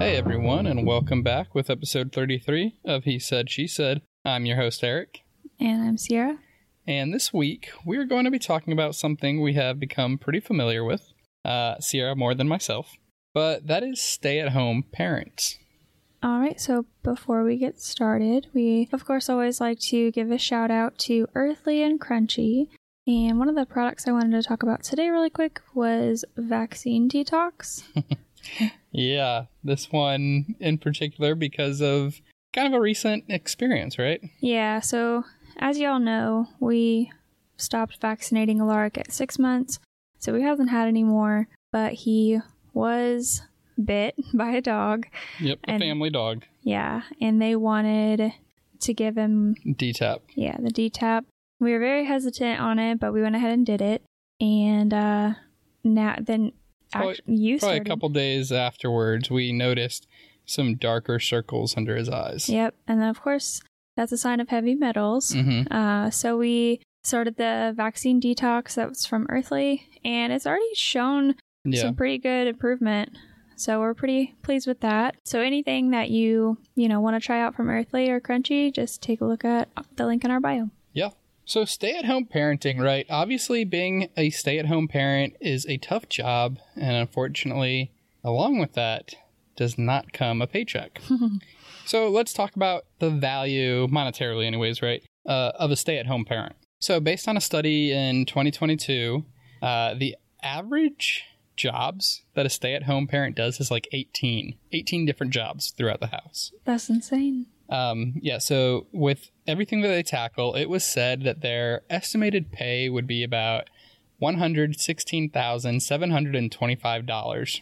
Hey everyone, and welcome back with episode 33 of He Said, She Said. I'm your host, Eric. And I'm Sierra. And this week, we're going to be talking about something we have become pretty familiar with, uh, Sierra more than myself, but that is stay at home parents. All right, so before we get started, we of course always like to give a shout out to Earthley and Crunchy. And one of the products I wanted to talk about today, really quick, was Vaccine Detox. yeah, this one in particular because of kind of a recent experience, right? Yeah, so as y'all know, we stopped vaccinating Alaric at six months, so we haven't had any more, but he was bit by a dog. Yep, a and, family dog. Yeah, and they wanted to give him DTaP. Yeah, the DTaP. We were very hesitant on it, but we went ahead and did it. And uh now then probably, act, you probably started. a couple days afterwards we noticed some darker circles under his eyes. Yep, and then of course that's a sign of heavy metals. Mm-hmm. Uh, so we started the vaccine detox that was from Earthley, and it's already shown yeah. some pretty good improvement. So we're pretty pleased with that. So anything that you, you know, want to try out from Earthley or Crunchy, just take a look at the link in our bio. So stay at home parenting, right? Obviously being a stay at home parent is a tough job and unfortunately along with that does not come a paycheck. so let's talk about the value monetarily anyways, right? Uh, of a stay at home parent. So based on a study in 2022, uh, the average jobs that a stay at home parent does is like 18, 18 different jobs throughout the house. That's insane. Um, yeah, so with everything that they tackle, it was said that their estimated pay would be about $116,725.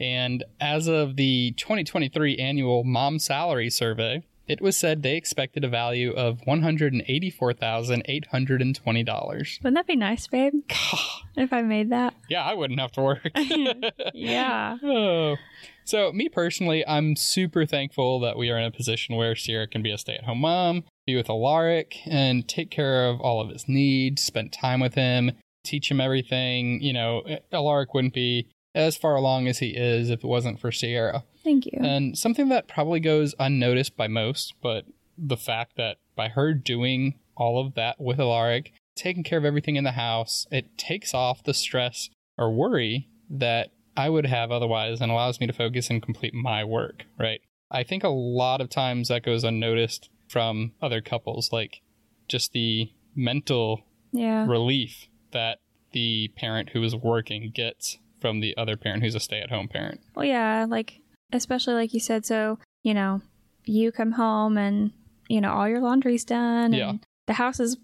And as of the 2023 annual mom salary survey, it was said they expected a value of $184,820. Wouldn't that be nice, babe? if I made that. Yeah, I wouldn't have to work. yeah. Oh. So, me personally, I'm super thankful that we are in a position where Sierra can be a stay at home mom, be with Alaric, and take care of all of his needs, spend time with him, teach him everything. You know, Alaric wouldn't be as far along as he is if it wasn't for Sierra. Thank you. And something that probably goes unnoticed by most, but the fact that by her doing all of that with Alaric, taking care of everything in the house, it takes off the stress or worry that I would have otherwise and allows me to focus and complete my work, right? I think a lot of times that goes unnoticed from other couples, like just the mental yeah. relief that the parent who is working gets from the other parent who's a stay at home parent. Well, yeah, like especially like you said, so, you know, you come home and, you know, all your laundry's done and yeah. the house is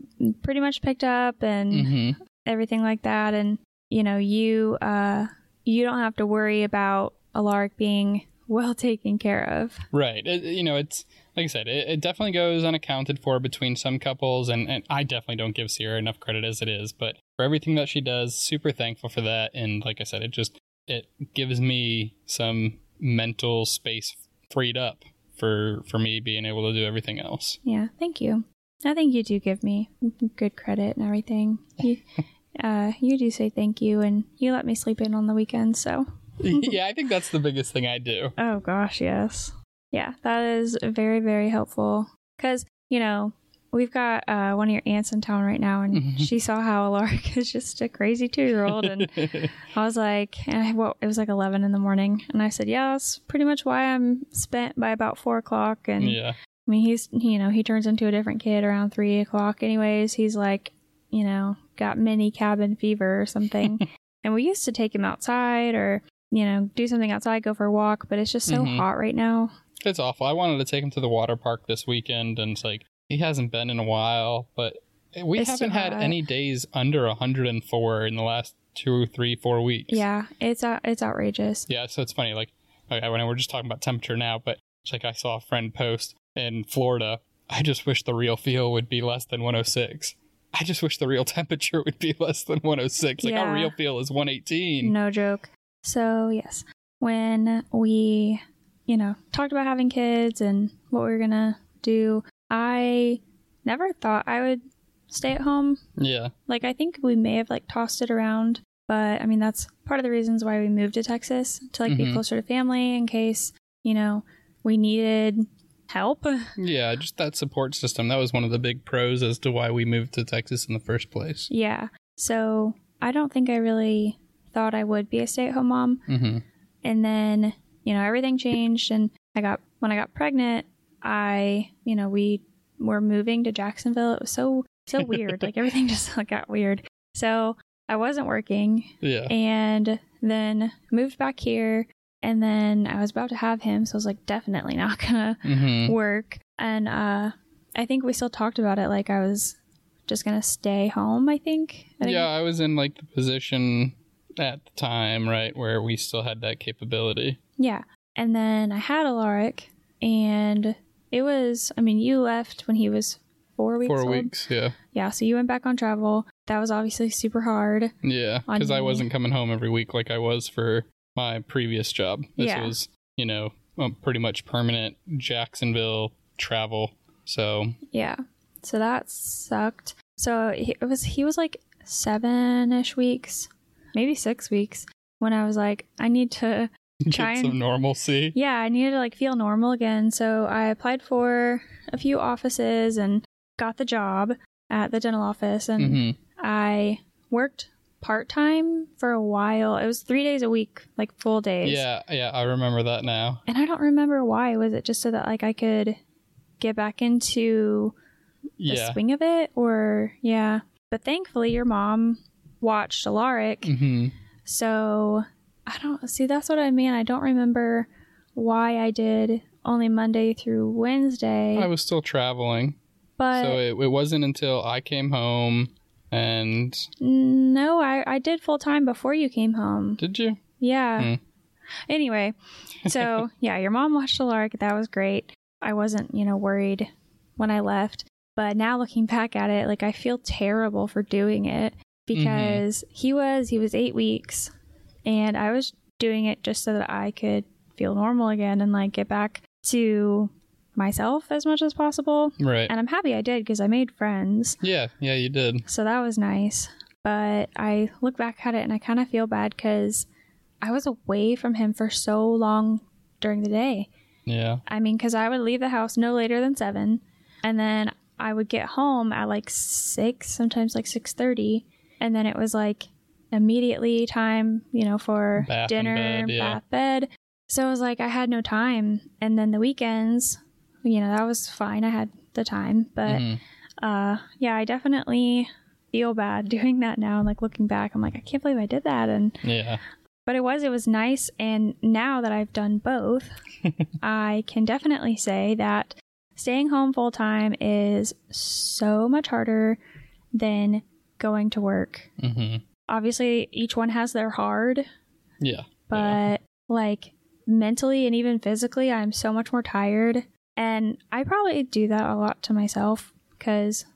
pretty much picked up and mm-hmm. everything like that. And, you know, you, uh, you don't have to worry about Alaric being well taken care of. Right. It, you know, it's like I said, it, it, definitely goes unaccounted for between some couples, and, and I definitely don't give Sierra enough credit as it is. But for everything that she does, super thankful for that. And like I said, it just it gives me some mental space freed up for for me being able to do everything else. Yeah, thank you. I think you do give me good credit and everything. You, uh, you do say thank you, and you let me sleep in on the weekends. So yeah, I think that's the biggest thing I do. Oh gosh, yes. Yeah, that is very very helpful because you know we've got uh, one of your aunts in town right now, and mm-hmm. she saw how Alaric is just a crazy two year old, and I was like, and I, well, it was like eleven in the morning, and I said, yeah, that's pretty much why I'm spent by about four o'clock, and yeah. I mean, he's you know he turns into a different kid around three o'clock, anyways. He's like, you know, got mini cabin fever or something, and we used to take him outside or you know do something outside, go for a walk, but it's just so mm-hmm. hot right now. It's awful. I wanted to take him to the water park this weekend, and it's like he hasn't been in a while, but we it's haven't had any days under 104 in the last two, three, four weeks. Yeah, it's uh, it's outrageous. Yeah, so it's funny. Like, okay, when we're just talking about temperature now, but it's like I saw a friend post in Florida. I just wish the real feel would be less than 106. I just wish the real temperature would be less than 106. Like yeah. our real feel is 118. No joke. So yes, when we, you know, talked about having kids and what we were gonna do, I never thought I would stay at home. Yeah. Like I think we may have like tossed it around, but I mean that's part of the reasons why we moved to Texas to like mm-hmm. be closer to family in case you know, we needed help. Yeah, just that support system. That was one of the big pros as to why we moved to Texas in the first place. Yeah. So I don't think I really thought I would be a stay at home mom. Mm-hmm. And then, you know, everything changed. And I got, when I got pregnant, I, you know, we were moving to Jacksonville. It was so, so weird. like everything just got weird. So I wasn't working. Yeah. And then moved back here. And then I was about to have him. So I was like, definitely not gonna mm-hmm. work. And uh, I think we still talked about it. Like I was just gonna stay home, I think. I think. Yeah, I was in like the position at the time, right, where we still had that capability. Yeah. And then I had Alaric and it was I mean, you left when he was four weeks. Four old. weeks, yeah. Yeah, so you went back on travel. That was obviously super hard. Yeah, because I wasn't coming home every week like I was for my previous job. This yeah. was, you know, pretty much permanent Jacksonville travel. So yeah, so that sucked. So it was he was like seven ish weeks, maybe six weeks when I was like, I need to try Get some normalcy. Yeah, I needed to like feel normal again. So I applied for a few offices and got the job at the dental office and mm-hmm. I worked part time for a while. It was three days a week, like full days. Yeah, yeah, I remember that now. And I don't remember why. Was it just so that like I could get back into the yeah. swing of it, or yeah? But thankfully, your mom watched Alaric, mm-hmm. so I don't see. That's what I mean. I don't remember why I did only Monday through Wednesday. I was still traveling. But so it, it wasn't until I came home and no, I I did full time before you came home. Did you? Yeah. Hmm. Anyway, so yeah, your mom watched Alaric. That was great. I wasn't, you know, worried when I left. But now looking back at it, like I feel terrible for doing it because mm-hmm. he was he was 8 weeks and I was doing it just so that I could feel normal again and like get back to myself as much as possible. Right. And I'm happy I did because I made friends. Yeah, yeah, you did. So that was nice. But I look back at it and I kind of feel bad because I was away from him for so long during the day. Yeah. I mean, because I would leave the house no later than seven, and then I would get home at like six, sometimes like six thirty, and then it was like immediately time, you know, for bath dinner, bed, yeah. bath, bed. So it was like I had no time, and then the weekends, you know, that was fine. I had the time, but mm-hmm. uh, yeah, I definitely feel bad doing that now. And like looking back, I'm like, I can't believe I did that. And yeah, but it was, it was nice. And now that I've done both, I can definitely say that staying home full time is so much harder than going to work. Mm-hmm. Obviously, each one has their hard. Yeah. But yeah. like mentally and even physically, I'm so much more tired and I probably do that a lot to myself because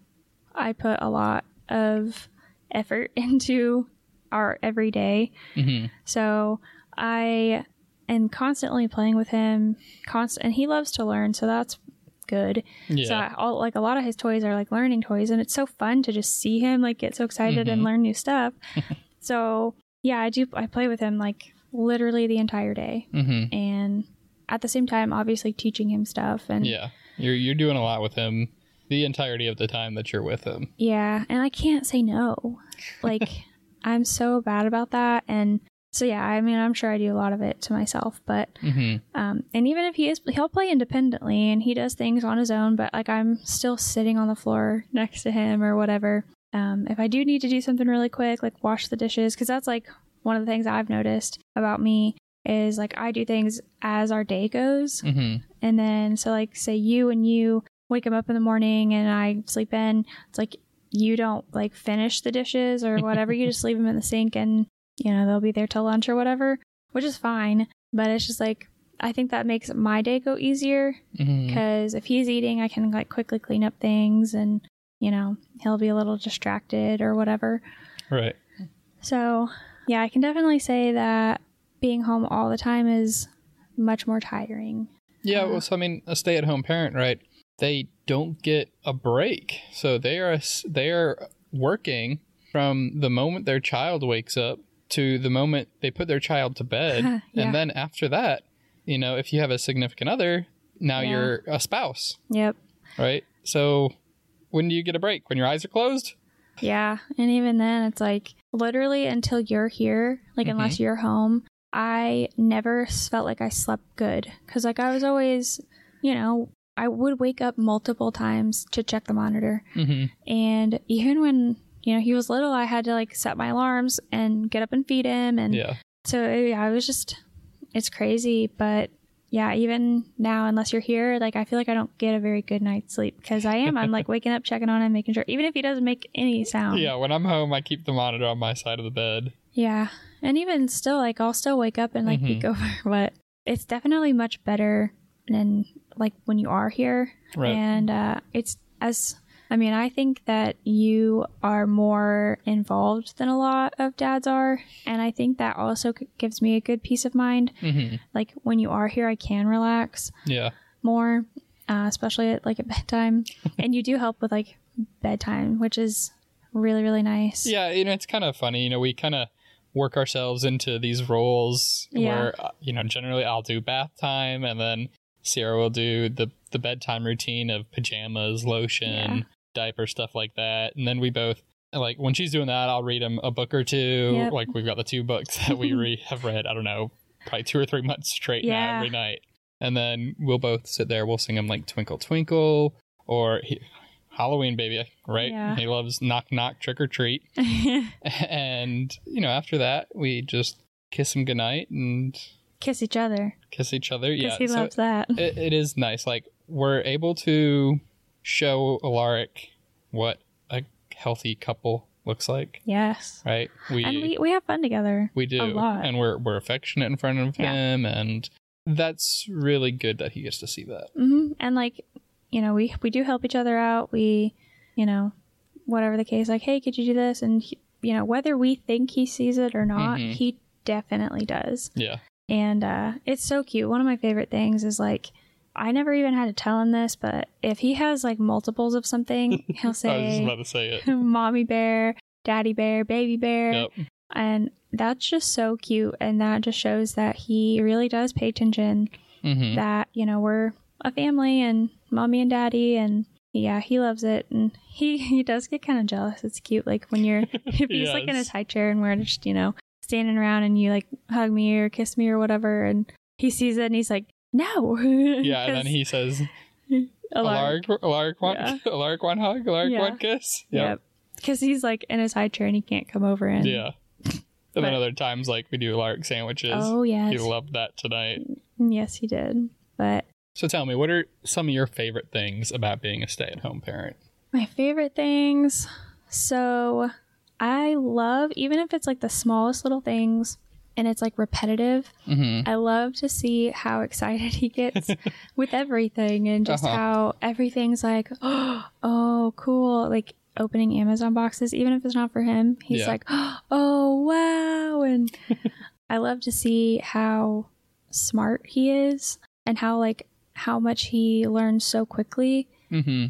I put a lot of effort into our everyday. Mm-hmm. So I am constantly playing with him, constant, and he loves to learn, so that's good. Yeah. So I, all, like a lot of his toys are like learning toys, and it's so fun to just see him like get so excited mm-hmm. and learn new stuff. so yeah, I do. I play with him like literally the entire day, mm-hmm. and at the same time obviously teaching him stuff and yeah you're you're doing a lot with him the entirety of the time that you're with him yeah and i can't say no like i'm so bad about that and so yeah i mean i'm sure i do a lot of it to myself but mm-hmm. um, and even if he is he'll play independently and he does things on his own but like i'm still sitting on the floor next to him or whatever um, if i do need to do something really quick like wash the dishes because that's like one of the things i've noticed about me is like I do things as our day goes. Mm-hmm. And then, so like, say you and you wake him up in the morning and I sleep in, it's like you don't like finish the dishes or whatever. you just leave them in the sink and, you know, they'll be there till lunch or whatever, which is fine. But it's just like, I think that makes my day go easier because mm-hmm. if he's eating, I can like quickly clean up things and, you know, he'll be a little distracted or whatever. Right. So, yeah, I can definitely say that being home all the time is much more tiring. Yeah, uh, well, so I mean, a stay-at-home parent, right? They don't get a break, so they are they are working from the moment their child wakes up to the moment they put their child to bed, yeah. and then after that, you know, if you have a significant other, now yeah. you're a spouse. Yep. Right? So when do you get a break? When your eyes are closed? Yeah. And even then, it's like literally until you're here, like, mm-hmm. unless you're home, I never felt like I slept good. Cause, like, I was always, you know, I would wake up multiple times to check the monitor. Mm-hmm. And even when, you know, he was little, I had to like set my alarms and get up and feed him. And yeah. so, yeah, I was just, it's crazy. But yeah, even now, unless you're here, like I feel like I don't get a very good night's sleep because I am. I'm like waking up, checking on him, making sure, even if he doesn't make any sound. Yeah, when I'm home, I keep the monitor on my side of the bed. Yeah, and even still, like I'll still wake up and like mm-hmm. peek over, but it's definitely much better than like when you are here. Right. And uh, it's as I mean, I think that you are more involved than a lot of dads are. And I think that also gives me a good peace of mind. Mm-hmm. Like when you are here, I can relax. Yeah. More, uh, especially at like at bedtime. and you do help with like bedtime, which is really, really nice. Yeah. You know, it's kind of funny. You know, we kind of work ourselves into these roles yeah. where, uh, you know, generally I'll do bath time and then Sierra will do the the bedtime routine of pajamas, lotion, yeah. Diaper, stuff like that, and then we both like when she's doing that, I'll read him a book or two. Yep. Like we've got the two books that we re- have read. I don't know, probably two or three months straight yeah. now every night, and then we'll both sit there. We'll sing him like Twinkle Twinkle or he, Halloween Baby, right? Yeah. He loves Knock Knock Trick or Treat, and you know after that we just kiss him goodnight and kiss each other. Kiss each other. Yeah, he so loves that. It, it is nice. Like we're able to show Alaric what a healthy couple looks like. Yes. Right. We and we, we have fun together. We do. A lot. And we're we're affectionate in front of yeah. him, and that's really good that he gets to see that. Mm-hmm. And like, you know, we we do help each other out. We, you know, whatever the case, like, hey, could you do this? And he, you know, whether we think he sees it or not, mm-hmm. he definitely does. Yeah. And uh, it's so cute. One of my favorite things is like, I never even had to tell him this, but if he has like multiples of something, he'll say, I was just about to say it. mommy bear, daddy bear, baby bear. Yep. And that's just so cute. And that just shows that he really does pay attention mm-hmm. that, you know, we're a family and mommy and daddy. And yeah, he loves it. And he, he does get kind of jealous. It's cute. Like when you're, if he's yes. like in his high chair and we're just, you know, standing around and you like hug me or kiss me or whatever, and he sees it and he's like, no. yeah, and then he says, Alaric, Alaric, one, yeah. Alaric want hug, Alaric yeah. want kiss. Yeah. Because he's like in his high chair and he can't come over and. Yeah. And but, then other times, like we do Lark sandwiches. Oh, yes. He loved that tonight. Mm, yes, he did. But. So tell me, what are some of your favorite things about being a stay at home parent? My favorite things. So I love, even if it's like the smallest little things and it's like repetitive, mm-hmm. I love to see how excited he gets with everything and just uh-huh. how everything's like, oh, cool. Like opening Amazon boxes, even if it's not for him, he's yeah. like, oh, wow. And I love to see how smart he is and how, like, how much he learns so quickly mm-hmm.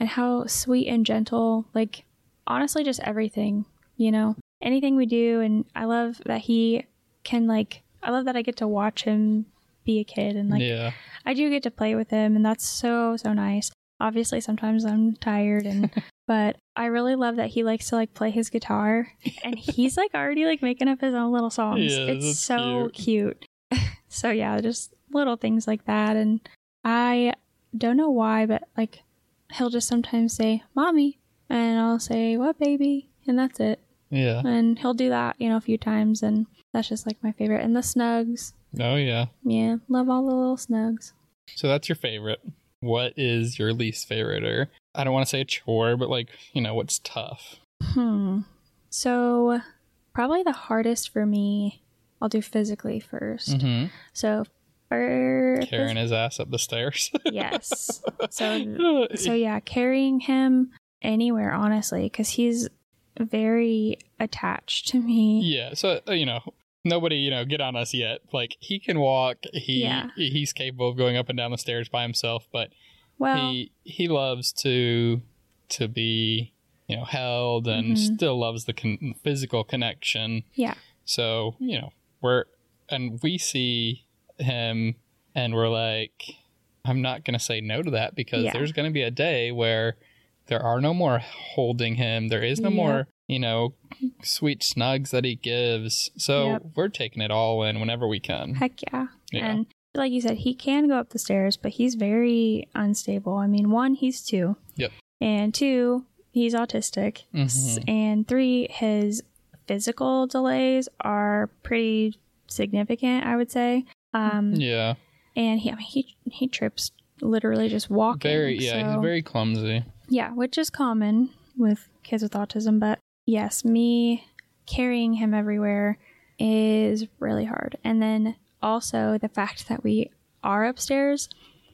and how sweet and gentle, like, honestly just everything, you know, anything we do. And I love that he can like, I love that I get to watch him be a kid and like, yeah. I do get to play with him and that's so, so nice. Obviously, sometimes I'm tired and, but I really love that he likes to like play his guitar and he's like already like making up his own little songs. Yeah, it's so cute. cute. so yeah, just little things like that. And I don't know why, but like he'll just sometimes say, Mommy, and I'll say, "What, baby?" and that's it. Yeah. And he'll do that, you know, a few times, and that's just like my favorite. And the snugs. Oh yeah. Yeah, love all the little snugs. So that's your favorite. What is your least favorite, or I don't want to say a chore, but like you know, what's tough? Hmm. So probably the hardest for me. I'll do physically 1st mm-hmm. So for carrying his ass up the stairs. yes. So so yeah, carrying him anywhere, honestly, because he's very attached to me. Yeah. So, uh, you know, nobody, you know, get on us yet. Like, he can walk. He yeah. He's capable of going up and down the stairs by himself, but well, he he loves to to be you know held and mm-hmm. still loves the con- physical connection yeah so you know we're and we see him And we're like, I'm not going to say no to that because yeah. there's going to be a day where there are no more holding him. There is no yep. more, you know, sweet snugs that he gives. So yep. we're taking it all in whenever we can. Heck yeah. yeah. And like you said, he can go up the stairs, but he's very unstable. I mean, one, he's two. Yep. And two, he's autistic. Mm-hmm. And three, his physical delays are pretty significant, I would say. Um, yeah. And he, I mean, he he trips literally just walking. Very, yeah, so, he's very clumsy. Yeah, which is common with kids with autism. But yes, me carrying him everywhere is really hard. And then also the fact that we are upstairs,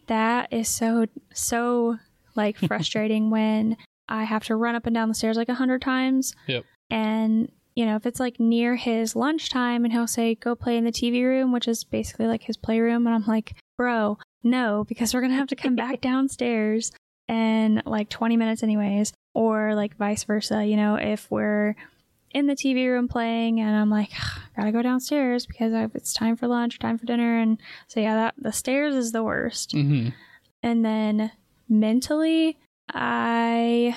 that is so so like frustrating when I have to run up and down the stairs like a hundred times. Yep. And you know, if it's like near his lunchtime and he'll say, go play in the TV room, which is basically like his playroom. And I'm like, bro, no, because we're going to have to come back downstairs in like 20 minutes, anyways. Or like vice versa, you know, if we're in the TV room playing and I'm like, gotta go downstairs because it's time for lunch, or time for dinner. And so, yeah, that the stairs is the worst. Mm-hmm. And then mentally, I,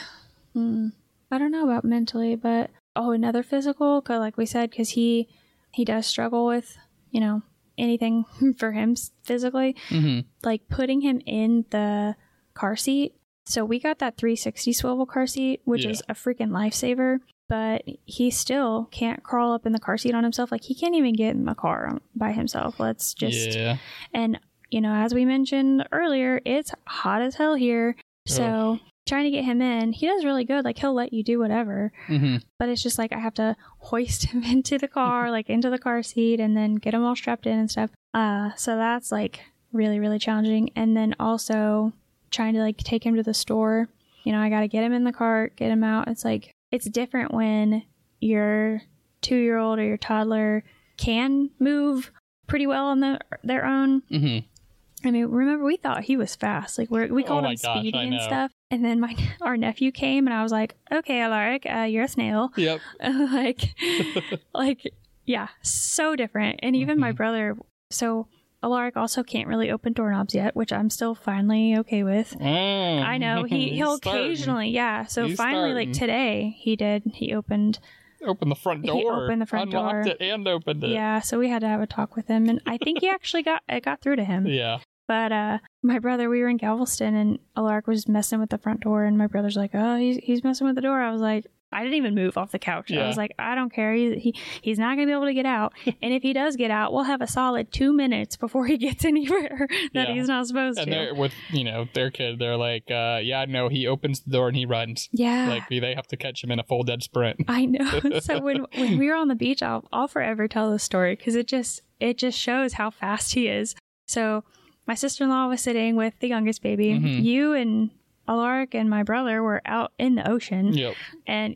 hmm, I don't know about mentally, but oh, another physical, cause like we said, because he he does struggle with you know anything for him physically, mm-hmm. like putting him in the car seat. So we got that 360 swivel car seat, which yeah. is a freaking lifesaver. But he still can't crawl up in the car seat on himself. Like he can't even get in the car by himself. Let's just yeah. And you know, as we mentioned earlier, it's hot as hell here. So trying to get him in, he does really good. Like he'll let you do whatever, mm-hmm. but it's just like I have to hoist him into the car, like into the car seat, and then get him all strapped in and stuff. Uh, so that's like really really challenging. And then also trying to like take him to the store. You know, I got to get him in the cart, get him out. It's like it's different when your two year old or your toddler can move pretty well on the, their own. Mm-hmm. I mean, remember we thought he was fast. Like we we oh called oh him gosh, Speedy and stuff. And then my our nephew came, and I was like, "Okay, Alaric, uh, you're a snail." Yep. like, like, yeah, so different. And even mm-hmm. my brother. So Alaric also can't really open doorknobs yet, which I'm still finally okay with. Mm. I know he he'll occasionally, yeah. So He's finally, starting. like today, he did. He opened opened the front door. He opened the front unlocked door. it and opened it. Yeah, so we had to have a talk with him, and I think he actually got it got through to him. Yeah. But uh, my brother, we were in Galveston, and Alaric was messing with the front door, and my brother's like, "Oh, he's he's messing with the door." I was like, I didn't even move off the couch. Yeah. I was like, I don't care. He, he he's not gonna be able to get out, and if he does get out, we'll have a solid two minutes before he gets anywhere that yeah. he's not supposed and to. And with you know their kid, they're like, uh, yeah, no, he opens the door and he runs. Yeah, like they have to catch him in a full dead sprint. I know. so when when we were on the beach, I'll I'll forever tell this story because it just it just shows how fast he is. So my sister in law was sitting with the youngest baby. Mm-hmm. You and Alaric and my brother were out in the ocean. Yep. And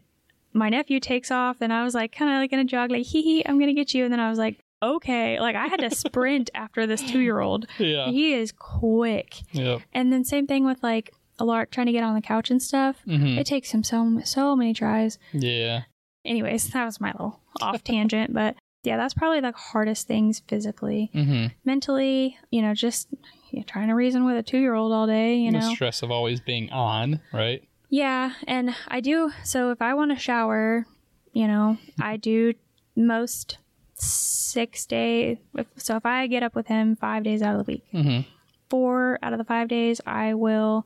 my nephew takes off, and I was like, kind of like in a jog, like, hee hee, I'm going to get you. And then I was like, okay. Like, I had to sprint after this two year old. Yeah. He is quick. Yep. And then, same thing with like Alaric trying to get on the couch and stuff. Mm-hmm. It takes him so, so many tries. Yeah. Anyways, that was my little off tangent, but yeah, that's probably the hardest things physically. Mm-hmm. Mentally, you know, just you know, trying to reason with a two year old all day, you know. The stress of always being on, right? Yeah, and I do. So if I want to shower, you know, I do most six days. So if I get up with him five days out of the week, mm-hmm. four out of the five days, I will,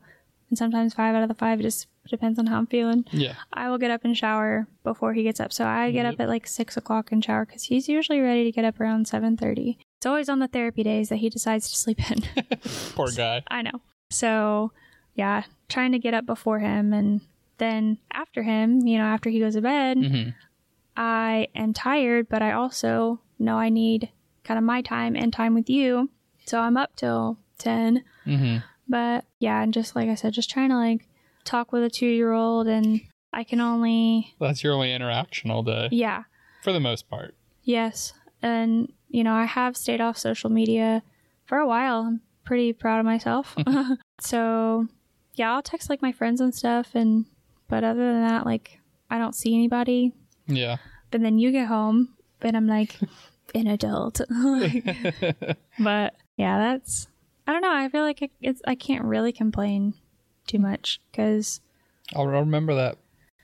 and sometimes five out of the five, it just depends on how I'm feeling. Yeah. I will get up and shower before he gets up. So I get yep. up at like six o'clock and shower because he's usually ready to get up around seven thirty. It's always on the therapy days that he decides to sleep in. Poor guy. I know. So yeah, trying to get up before him and then after him, you know, after he goes to bed, mm-hmm. I am tired, but I also know I need kind of my time and time with you. So I'm up till 10. Mm-hmm. But yeah, and just like I said, just trying to like talk with a two year old, and I can only. That's your only interaction all day. Yeah. For the most part. Yes. And, you know, I have stayed off social media for a while. I'm pretty proud of myself. so, yeah, I'll text like my friends and stuff. And, but other than that, like, I don't see anybody. Yeah. But then you get home, and I'm like, an adult. but Yeah, that's. I don't know. I feel like it's. I can't really complain too much because. I'll remember that.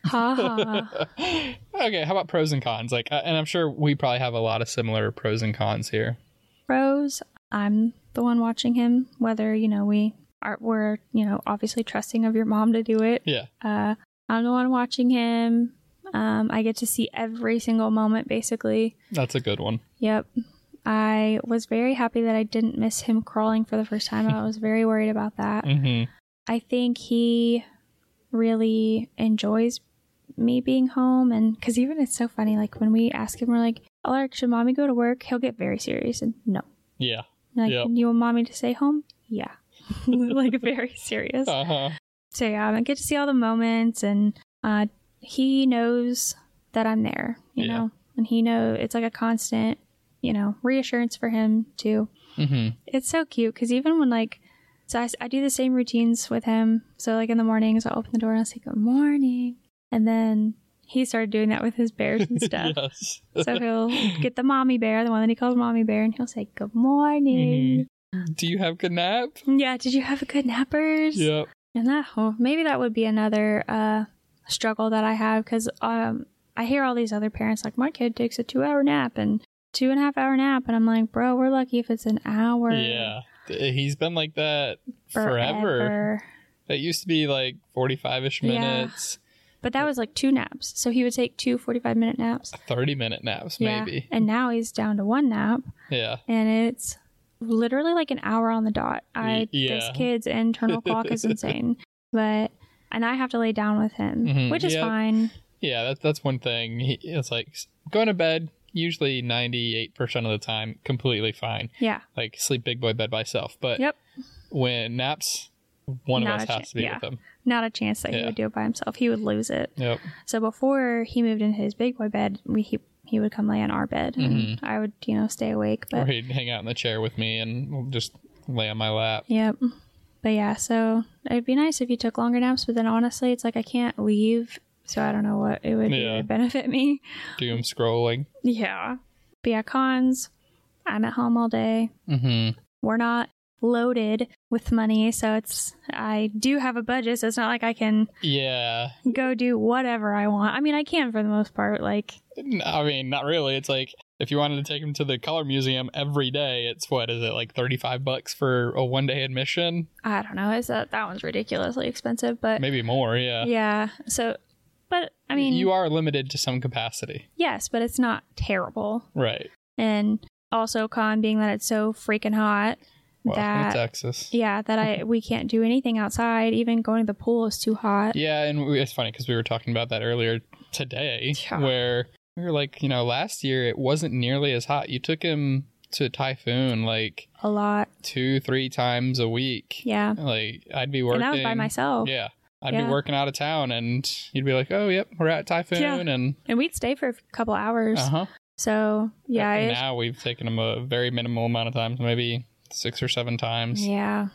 Ha ha. okay, how about pros and cons? Like, uh, and I'm sure we probably have a lot of similar pros and cons here. Pros. I'm the one watching him. Whether you know we are, we're you know obviously trusting of your mom to do it. Yeah. Uh, I'm the one watching him. Um, I get to see every single moment basically. That's a good one. Yep. I was very happy that I didn't miss him crawling for the first time. I was very worried about that. Mm-hmm. I think he really enjoys me being home. And because even it's so funny, like when we ask him, we're like, Alaric, should mommy go to work? He'll get very serious and no. Yeah. Like, yep. you want mommy to stay home? Yeah. like very serious. Uh-huh. So yeah, I get to see all the moments and uh, he knows that I'm there, you Yeah. know, and he know it's like a constant, you know, reassurance for him too. Mm-hmm. It's so cute because even when like, so I, I do the same routines with him. So like in the mornings, I'll open the door and I'll say good morning, and then he started doing that with his bears and stuff. yes. So he'll get the mommy bear, the one that he calls mommy bear, and he'll say good morning. Do you have good nap? Yeah, did you have a good nappers? Yep. And that oh, maybe that would be another uh, struggle that I have because um, I hear all these other parents like my kid takes a two hour nap and two and a half hour nap, and I'm like, bro, we're lucky if it's an hour. Yeah. He's been like that forever. forever. It used to be like 45 ish Yeah. minutes, But that was like two naps, so he would take two 45 minute naps. 30 minute naps, Yeah, maybe. and now he's down to one nap, Yeah. and it's literally like an hour on the dot. I Y- this yeah. kid's internal clock is insane, but and I have to lay down with him, Mhm, which is yeah. fine. Yeah, that, that's one thing. He, it's like going to bed, usually 98% of the time, completely fine. Yeah. Like sleep big boy bed by self. But Yep. when naps, one Not of us has to be yeah. with him. Not a chance that he would do it by himself. He would lose it. Yep. So before he moved into his big boy bed, we he, he would come lay on our bed, and I would you know stay awake. Or But he'd hang out in the chair with me and just lay on my lap. yep. But yeah, so it'd be nice if you took longer naps. But then honestly, it's like I can't leave, so I don't know what it would Yeah. benefit me. Doom scrolling. Yeah. But yeah, cons. I'm at home all day. Mm-hmm. We're not loaded with money, so it's I do have a budget, so it's not like I can Yeah. go do whatever I want. I mean, I can for the most part. Like, I mean, not really. It's like if you wanted to take him to the color museum every day, it's what is it like thirty five bucks for a one day admission? I don't know. Is that uh, that one's ridiculously expensive? But Maybe more. Yeah. yeah. So, but I mean, you are limited to some capacity, yes, but it's not terrible. right? And also, con being that it's so freaking hot. Welcome that Texas. yeah, that I we can't do anything outside. Even going to the pool is too hot. Yeah, and we, it's funny because we were talking about that earlier today, Yeah. where we were like, you know, last year it wasn't nearly as hot. You took him to Typhoon like A lot. two, three times a week. Yeah. Like I'd be working. And that was by myself. Yeah. I'd Yeah. be working out of town and you'd be like, oh, yep, we're at Typhoon. Yeah. And And we'd stay for a couple hours. uh huh. So yeah, Now we've taken him a very minimal amount of times, maybe six or seven times. yeah,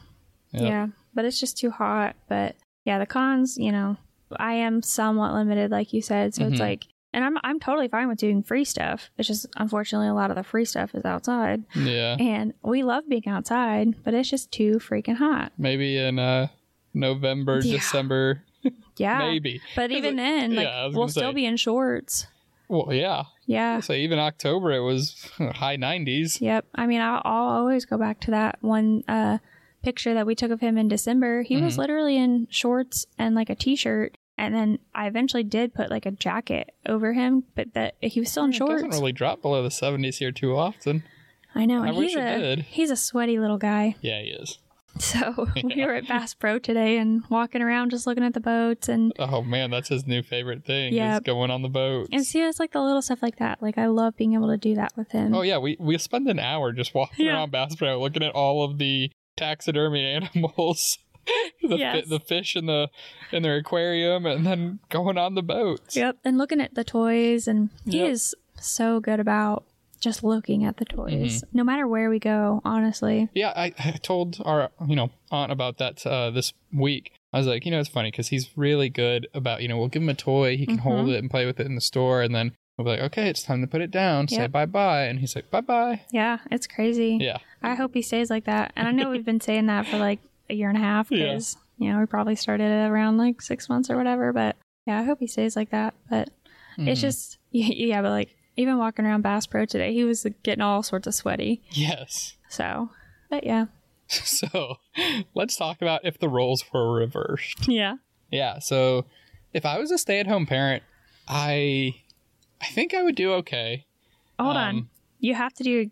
Yep. yeah. But it's just too hot. But yeah, the cons, you know, I am somewhat limited, like you said. So Mhm. it's like, and I'm I'm totally fine with doing free stuff. It's just unfortunately a lot of the free stuff is outside, Yeah. and we love being outside, but it's just too freaking hot. Maybe in uh, November, Yeah. December, Yeah, maybe. But even it- then, like yeah, we'll gonna still say. be in shorts. Well, yeah. Yeah. So even October, it was high 90s. Yep. I mean, I'll, I'll always go back to that one uh, picture that we took of him in December. He was Mhm. literally in shorts and like a t-shirt, and then I eventually did put like a jacket over him, but that he was still in It shorts. doesn't really drop below the 70s here too often. I know, I and wish he's it a did. he's a sweaty little guy. Yeah, he is. So we were at Bass Pro today and walking around just looking at the boats and Oh man, that's his new favorite thing. Yeah. Is going on the boat. and see it's like the little stuff like that. Like I love being able to do that with him. Oh yeah, we we spend an hour just walking Yeah. around Bass Pro looking at all of the taxidermy animals. the, fi- the fish in the in their aquarium and then going on the boats. Yep, and looking at the toys, and he Yep. is so good about just looking at the toys, Mm-hmm. no matter where we go. Honestly, Yeah, I, I told our you know aunt about that uh, this week. I was like, you know, it's funny because he's really good about you know we'll give him a toy, he can hold Mhm. it and play with it in the store, and then we'll be like, okay, it's time to put it down, say bye bye, and he's like, bye bye. yeah, it's crazy. Yeah, I hope he stays like that. And I know we've been saying that for like a year and a half because, yeah. you know, we probably started it around like six months or whatever. But yeah, I hope he stays like that. But mm-hmm. it's just, yeah, but like even walking around Bass Pro today, he was getting all sorts of sweaty. Yes. So, but yeah. So let's talk about if the roles were reversed. Yeah. Yeah. So if I was a stay at home parent, I I think I would do okay. Hold um, on. You have to do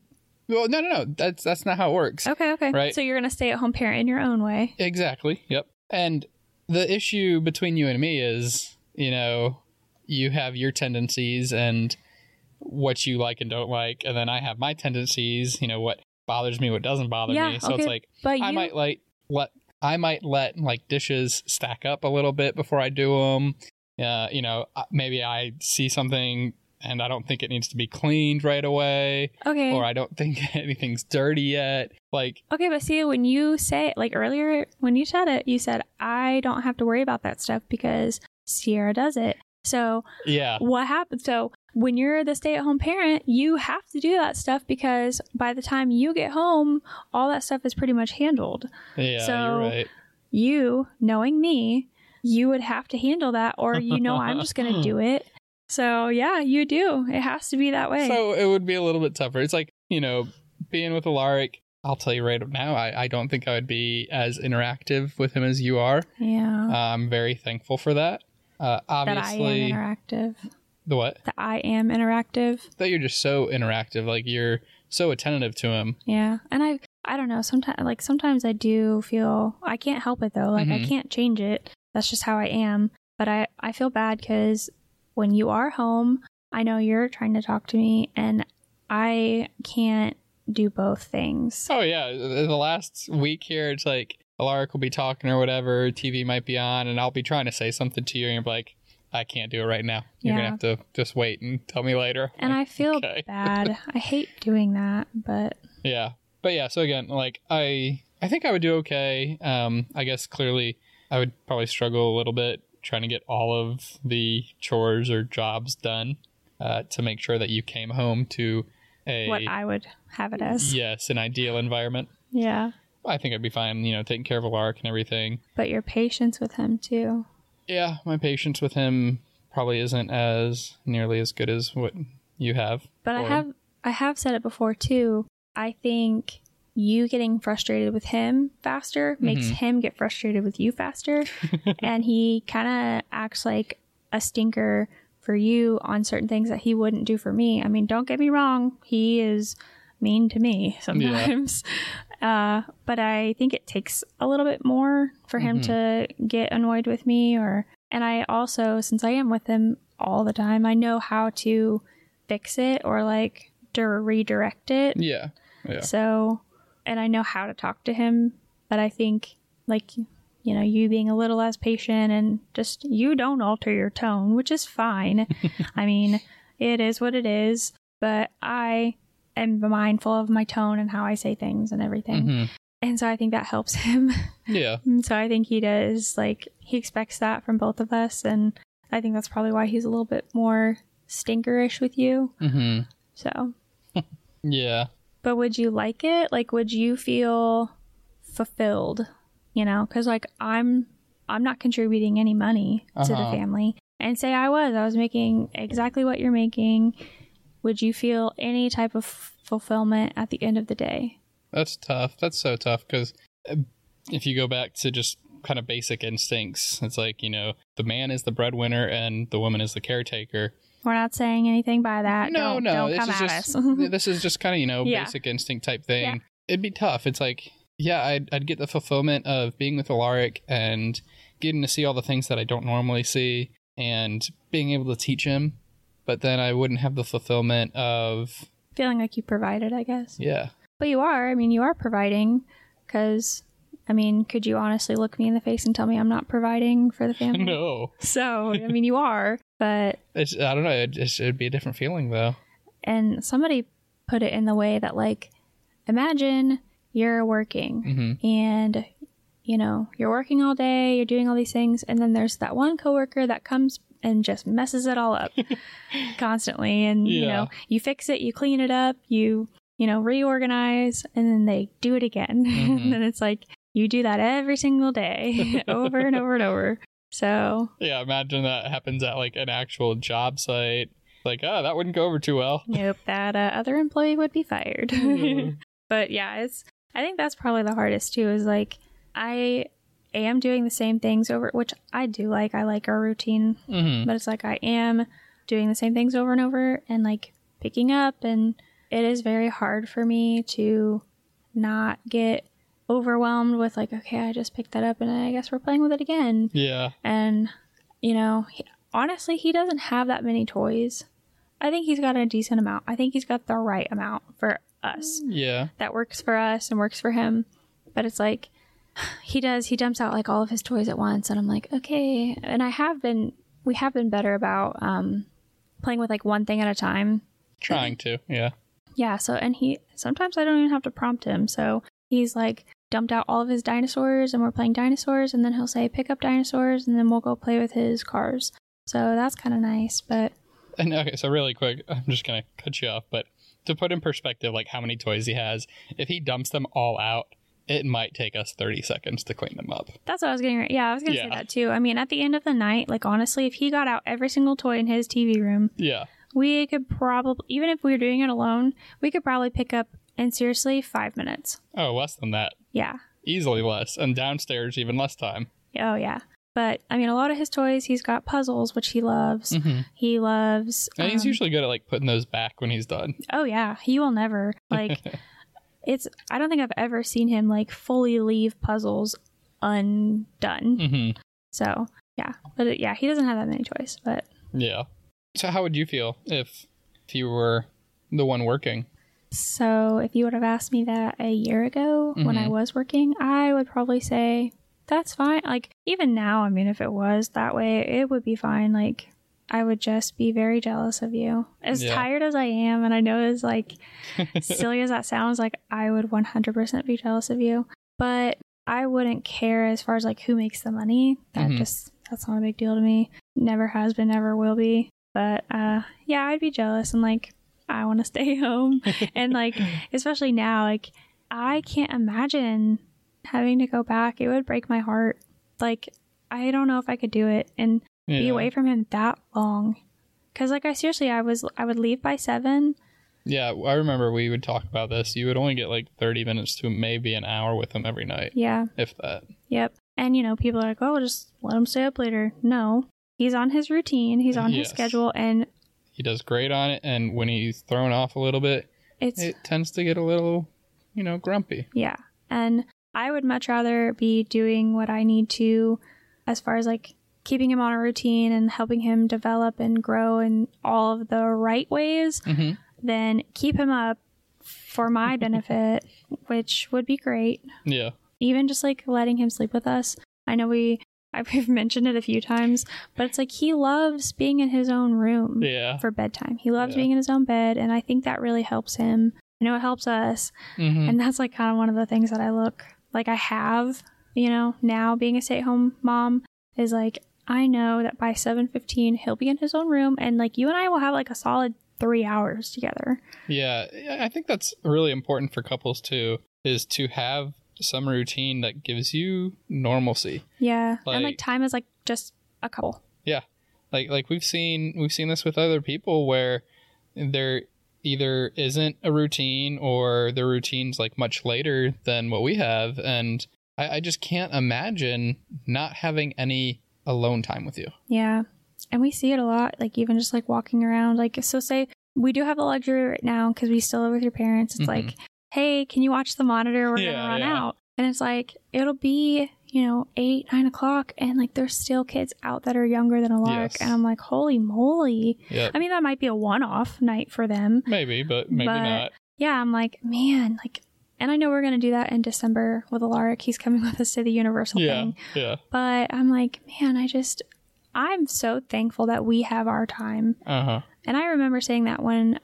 well, no, no, no. That's that's not how it works. Okay, okay. Right. So you're gonna stay at home parent in your own way. Exactly. Yep. And the issue between you and me is, you know, you have your tendencies and what you like and don't like, and then I have my tendencies. You know, what bothers me, what doesn't bother yeah, me. So okay, it's like but I you... might like let I might let like dishes stack up a little bit before I do them. Uh, you know, maybe I see something and I don't think it needs to be cleaned right away. Okay. Or I don't think anything's dirty yet. Like Okay, but see when you say like earlier when you said it, you said I don't have to worry about that stuff because Sierra does it. So Yeah. What happened so when you're the stay-at-home parent, you have to do that stuff because by the time you get home, all that stuff is pretty much handled. Yeah, so you're right. You, knowing me, you would have to handle that or you know I'm just going to do it so yeah, you do. It has to be that way. So it would be a little bit tougher. It's like, you know, being with Alaric, I'll tell you right now, I, I don't think I would be as interactive with him as you are. Yeah. Uh, I'm very thankful for that. Uh, obviously, that I am interactive. The what? The I am interactive. That you're just so interactive. Like you're so attentive to him. Yeah. And I, I don't know. Sometimes, like sometimes I do feel I can't help it though. Like mm-hmm. I can't change it. That's just how I am. But I, I feel bad because when you are home, I know you're trying to talk to me and I can't do both things. Oh yeah, the last week here it's like Alaric will be talking or whatever, TV might be on and I'll be trying to say something to you and you're like I can't do it right now. You're yeah. going to have to just wait and tell me later. And I feel okay. bad. I hate doing that, but Yeah. But yeah, so again, like I I think I would do okay. Um I guess clearly I would probably struggle a little bit trying to get all of the chores or jobs done uh, to make sure that you came home to a what I would have it as. Yes, an ideal environment. Yeah. I think I'd be fine, you know, taking care of Alaric and everything. But your patience with him too. Yeah, my patience with him probably isn't as nearly as good as what you have. But I have I have said it before too. I think you getting frustrated with him faster makes mm-hmm. him get frustrated with you faster. and he kind of acts like a stinker for you on certain things that he wouldn't do for me. I mean, don't get me wrong, he is mean to me sometimes. Uh, but I think it takes a little bit more for him mm-hmm. to get annoyed with me or and I also since I am with him all the time, I know how to fix it or like redirect it. Yeah. Yeah. So and I know how to talk to him. But I think, like, you know, you being a little less patient and just you don't alter your tone, which is fine. I mean, it is what it is. But I am mindful of my tone and how I say things and everything. Mm-hmm. And so I think that helps him. Yeah. and so I think he does, like, he expects that from both of us. And I think that's probably why he's a little bit more stinkerish with you. Mm-hmm. So. yeah. But would you like it? Like, would you feel fulfilled? You know, because like I'm, I'm not contributing any money uh-huh. to the uh-huh. family. And say I was, I was making exactly what you're making. Would you feel any type of fulfillment at the end of the day? That's tough. That's so tough because uh, if you go back to just kind of basic instincts, it's like, you know, the man is the breadwinner and the woman is the caretaker. We're not saying anything by that. No, don't, no. Don't this is just this is just kind of you know yeah. basic instinct type thing. Yeah. It'd be tough. It's like yeah, I'd I'd get the fulfillment of being with Alaric and getting to see all the things that I don't normally see and being able to teach him, but then I wouldn't have the fulfillment of feeling like you provided. I guess. Yeah. But you are. I mean, you are providing because I mean, could you honestly look me in the face and tell me I'm not providing for the family? no. So, I mean, you are, but it's, I don't know. It just, it'd be a different feeling though. And somebody put it in the way that, like, imagine you're working mm-hmm. and you know you're working all day, you're doing all these things, and then there's that one coworker that comes and just messes it all up constantly, and yeah. you know you fix it, you clean it up, you you know, reorganize and then they do it again. Mm-hmm. and then it's like, you do that every single day over and over and over. So, yeah, imagine that happens at like an actual job site. Like, oh, that wouldn't go over too well. Nope, that uh, other employee would be fired. Mm-hmm. but yeah, it's, I think that's probably the hardest too is like, I am doing the same things over, which I do like. I like our routine, mm-hmm. but it's like I am doing the same things over and over and like picking up and it is very hard for me to not get overwhelmed with like okay i just picked that up and i guess we're playing with it again. Yeah. And you know he, honestly he doesn't have that many toys. I think he's got a decent amount. I think he's got the right amount for us yeah. that works for us and works for him. But it's like he does he dumps out like all of his toys at once and i'm like okay and i have been we have been better about um playing with like one thing at a time trying to yeah yeah, so and he sometimes I don't even have to prompt him. So he's like dumped out all of his dinosaurs and we're playing dinosaurs and then he'll say pick up dinosaurs and then we'll go play with his cars. So that's kind of nice, but and okay, so really quick, I'm just going to cut you off, but to put in perspective like how many toys he has, if he dumps them all out, it might take us 30 seconds to clean them up. That's what I was getting. right. Yeah, I was going to yeah. say that too. I mean, at the end of the night, like honestly, if he got out every single toy in his TV room, yeah, we could probably, even if we were doing it alone, we could probably pick up in seriously five minutes. Oh, less than that. Yeah. Easily less. And downstairs, even less time. Oh, yeah. But I mean, a lot of his toys, he's got puzzles, which he loves. Mm-hmm. He loves. And um, he's usually good at like putting those back when he's done. Oh, yeah. He will never. Like, it's, I don't think I've ever seen him like fully leave puzzles undone. Mm-hmm. So, yeah. But it, yeah, he doesn't have that many toys, but. Yeah. So how would you feel if if you were the one working? So if you would have asked me that a year ago mm-hmm. when I mm-hmm. was working, I would probably say that's fine. Like even now, I mean if it was that way, it would be fine. Like I would just be very jealous of you. As yeah. tired as I am, and I know as like silly as that sounds, like I would 100% be jealous of you. But I wouldn't care as far as like who makes the money. That mm-hmm. just that's not a big deal to me. Never has been, never will be. But uh, yeah, I'd be jealous and like I want to stay home. and like especially now, like I can't imagine having to go back. It would break my heart. Like I don't know if I could do it and yeah. be away from him that long. Cause like I seriously, I was I would leave by seven. Yeah, I remember we would talk about this. You would only get like thirty minutes to maybe an hour with him every night. Yeah, if that. Yep. And you know, people are like, "Oh, just let him stay up later." No, He's on his routine, he's on yes. his schedule, and he does great on it. And when he's thrown off a little bit, it's, it tends to get a little, you know, grumpy. Yeah. And I would much rather be doing what I need to as far as like keeping him on a routine and helping him develop and grow in all of the right ways mm-hmm. than keep him up for my benefit, which would be great. Yeah. Even just like letting him sleep with us. I know we I've mentioned it a few times, but it's like he loves being in his own room yeah. for bedtime. He loves yeah. being in his own bed, and I think that really helps him. I know it helps us, mm-hmm. and that's like kind of one of the things that I look like I have, you know, now being a stay-at-home mom is like I know that by 7:15 he'll be in his own room and like you and I will have like a solid 3 hours together. Yeah, I think that's really important for couples too is to have some routine that gives you normalcy. Yeah. Like, and like time is like just a couple. Yeah. Like like we've seen we've seen this with other people where there either isn't a routine or the routine's like much later than what we have and I, I just can't imagine not having any alone time with you. Yeah. And we see it a lot, like even just like walking around. Like, so say we do have the luxury right now because we still live with your parents. It's mm-hmm. like hey, can you watch the monitor? We're yeah, gonna run yeah. out. And it's like, it'll be, you know, eight, nine o'clock, and like there's still kids out that are younger than Alaric. Yes. And I'm like, holy moly. Yep. I mean, that might be a one off night for them. Maybe, but maybe but, not. Yeah, I'm like, man, like, and I know we're going to do that in December with Alaric. He's coming with us to the Universal yeah, thing. Yeah. But I'm like, man, I just, I'm so thankful that we have our time. Uh huh. And I remember saying that when,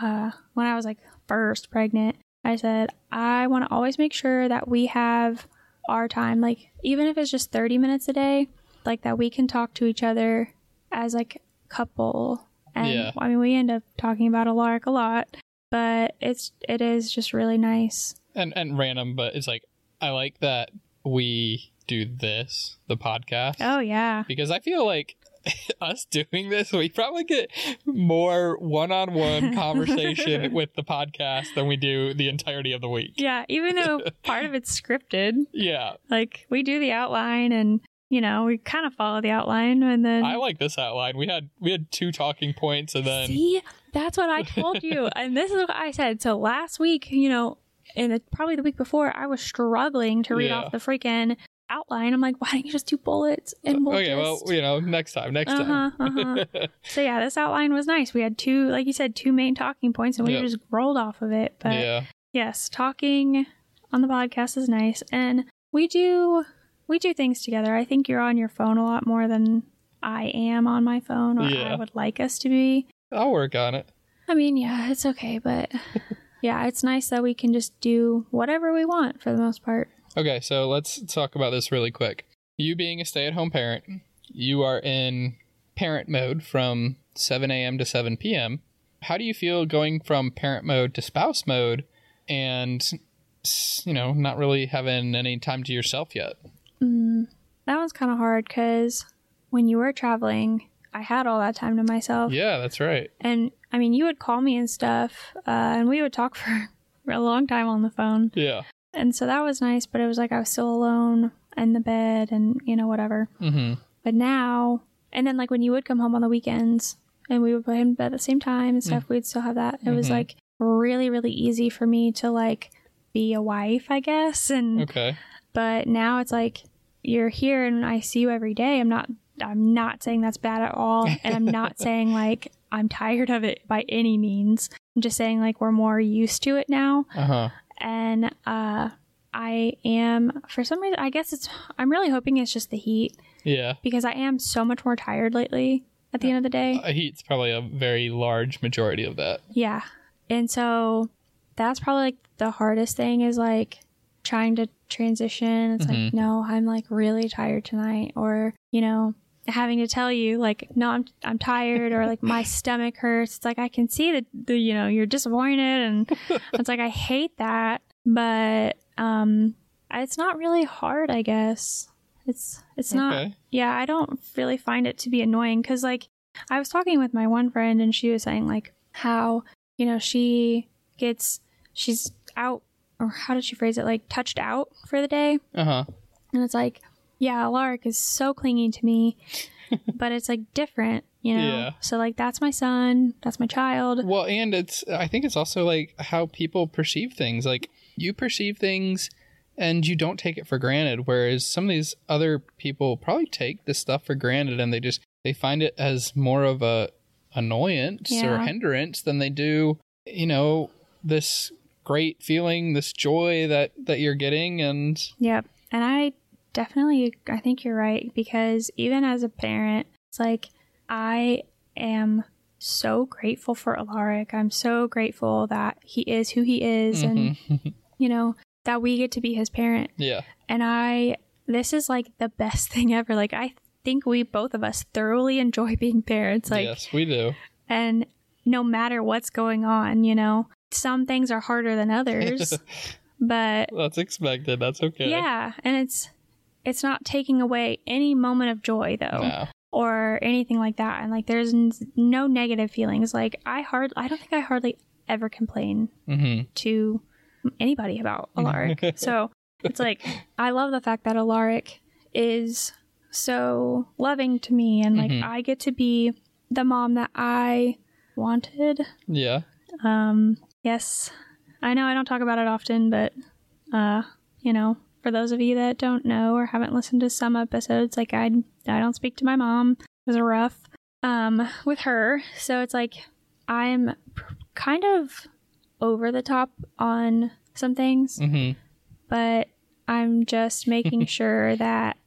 uh, when I was like first pregnant, I said, I want to always make sure that we have our time, like, even if it's just 30 minutes a day, like that we can talk to each other as like couple. And yeah. I mean, we end up talking about Alaric a lot, but it's it is just really nice and and random. But it's like I like that we do this, the podcast. Oh yeah, because I feel like us doing this, we probably get more one-on-one conversation with the podcast than we do the entirety of the week. Yeah, even though part of it's scripted. Yeah. Like we do the outline and you know, we kind of follow the outline and then I like this outline. We had we had two talking points and then See, that's what I told you. and this is what I said. So last week, you know, and probably the week before, I was struggling to read yeah. off the freaking outline. I'm like, why don't you just do bullets and we'll okay, just... well, you know, next time, next uh-huh, time. uh-huh. so yeah, this outline was nice. We had two, like you said, two main talking points, and we yep. just rolled off of it. But yeah. yes, talking on the podcast is nice, and we do we do things together. I think you're on your phone a lot more than I am on my phone, or yeah. I would like us to be. I'll work on it. I mean, yeah, it's okay, but yeah, it's nice that we can just do whatever we want for the most part. Okay, so let's talk about this really quick. You being a stay at home parent, you are in parent mode from 7 a.m. to 7 p.m. How do you feel going from parent mode to spouse mode and, you know, not really having any time to yourself yet? Mm, that one's kind of hard because when you were traveling, I had all that time to myself. Yeah, that's right. And I mean, you would call me and stuff, uh, and we would talk for, a long time on the phone. Yeah. And so that was nice, but it was like I was still alone in the bed and, you know, whatever. Mm-hmm. But now, and then like when you would come home on the weekends and we would put him to bed at the same time and stuff, mm. we'd still have that. It mm-hmm. was like really, really easy for me to like be a wife, I guess. And, okay. But now it's like you're here and I see you every day. I'm not, I'm not saying that's bad at all. And I'm not saying like I'm tired of it by any means. I'm just saying like we're more used to it now. Uh-huh and uh, I am for some reason. I guess it's. I'm really hoping it's just the heat. Yeah. Because I am so much more tired lately. At the end of the day, uh, heat's probably a very large majority of that. Yeah, and so that's probably like the hardest thing is like trying to transition. It's mm-hmm. like, no, I'm like really tired tonight, or you know, having to tell you like no i'm i'm tired or like my stomach hurts. It's like i can see that the you know you're disappointed and it's like i hate that but um it's not really hard i guess. It's it's okay. not yeah i don't really find it to be annoying cuz like i was talking with my one friend and she was saying like how you know she gets she's out or how did she phrase it like touched out for the day. Uh-huh. And it's like yeah, Alaric is so clingy to me, but it's like different, you know? Yeah. So, like, that's my son, that's my child. Well, and it's, I think it's also like how people perceive things. Like, you perceive things and you don't take it for granted, whereas some of these other people probably take this stuff for granted and they just, they find it as more of a annoyance yeah. or hindrance than they do, you know, this great feeling, this joy that that you're getting and Yep. And I definitely, I think you're right because even as a parent, it's like I am so grateful for Alaric. I'm so grateful that he is who he is mm-hmm. and, you know, that we get to be his parent. Yeah. And I, this is like the best thing ever. Like, I think we both of us thoroughly enjoy being parents. Like, yes, we do. And no matter what's going on, you know, some things are harder than others. but that's expected. That's okay. Yeah. And it's, it's not taking away any moment of joy though. No. Or anything like that, and like there's n- no negative feelings. Like I hard, I don't think I hardly ever complain mm-hmm. to anybody about Alaric. so it's like I love the fact that Alaric is so loving to me, and like mm-hmm. I get to be the mom that I wanted. Yeah. Um. Yes, I know I don't talk about it often, but uh, you know, for those of you that don't know or haven't listened to some episodes, like I I don't speak to my mom. It was rough um with her. So it's like I'm kind of over the top on some things. Mm-hmm. But I'm just making sure that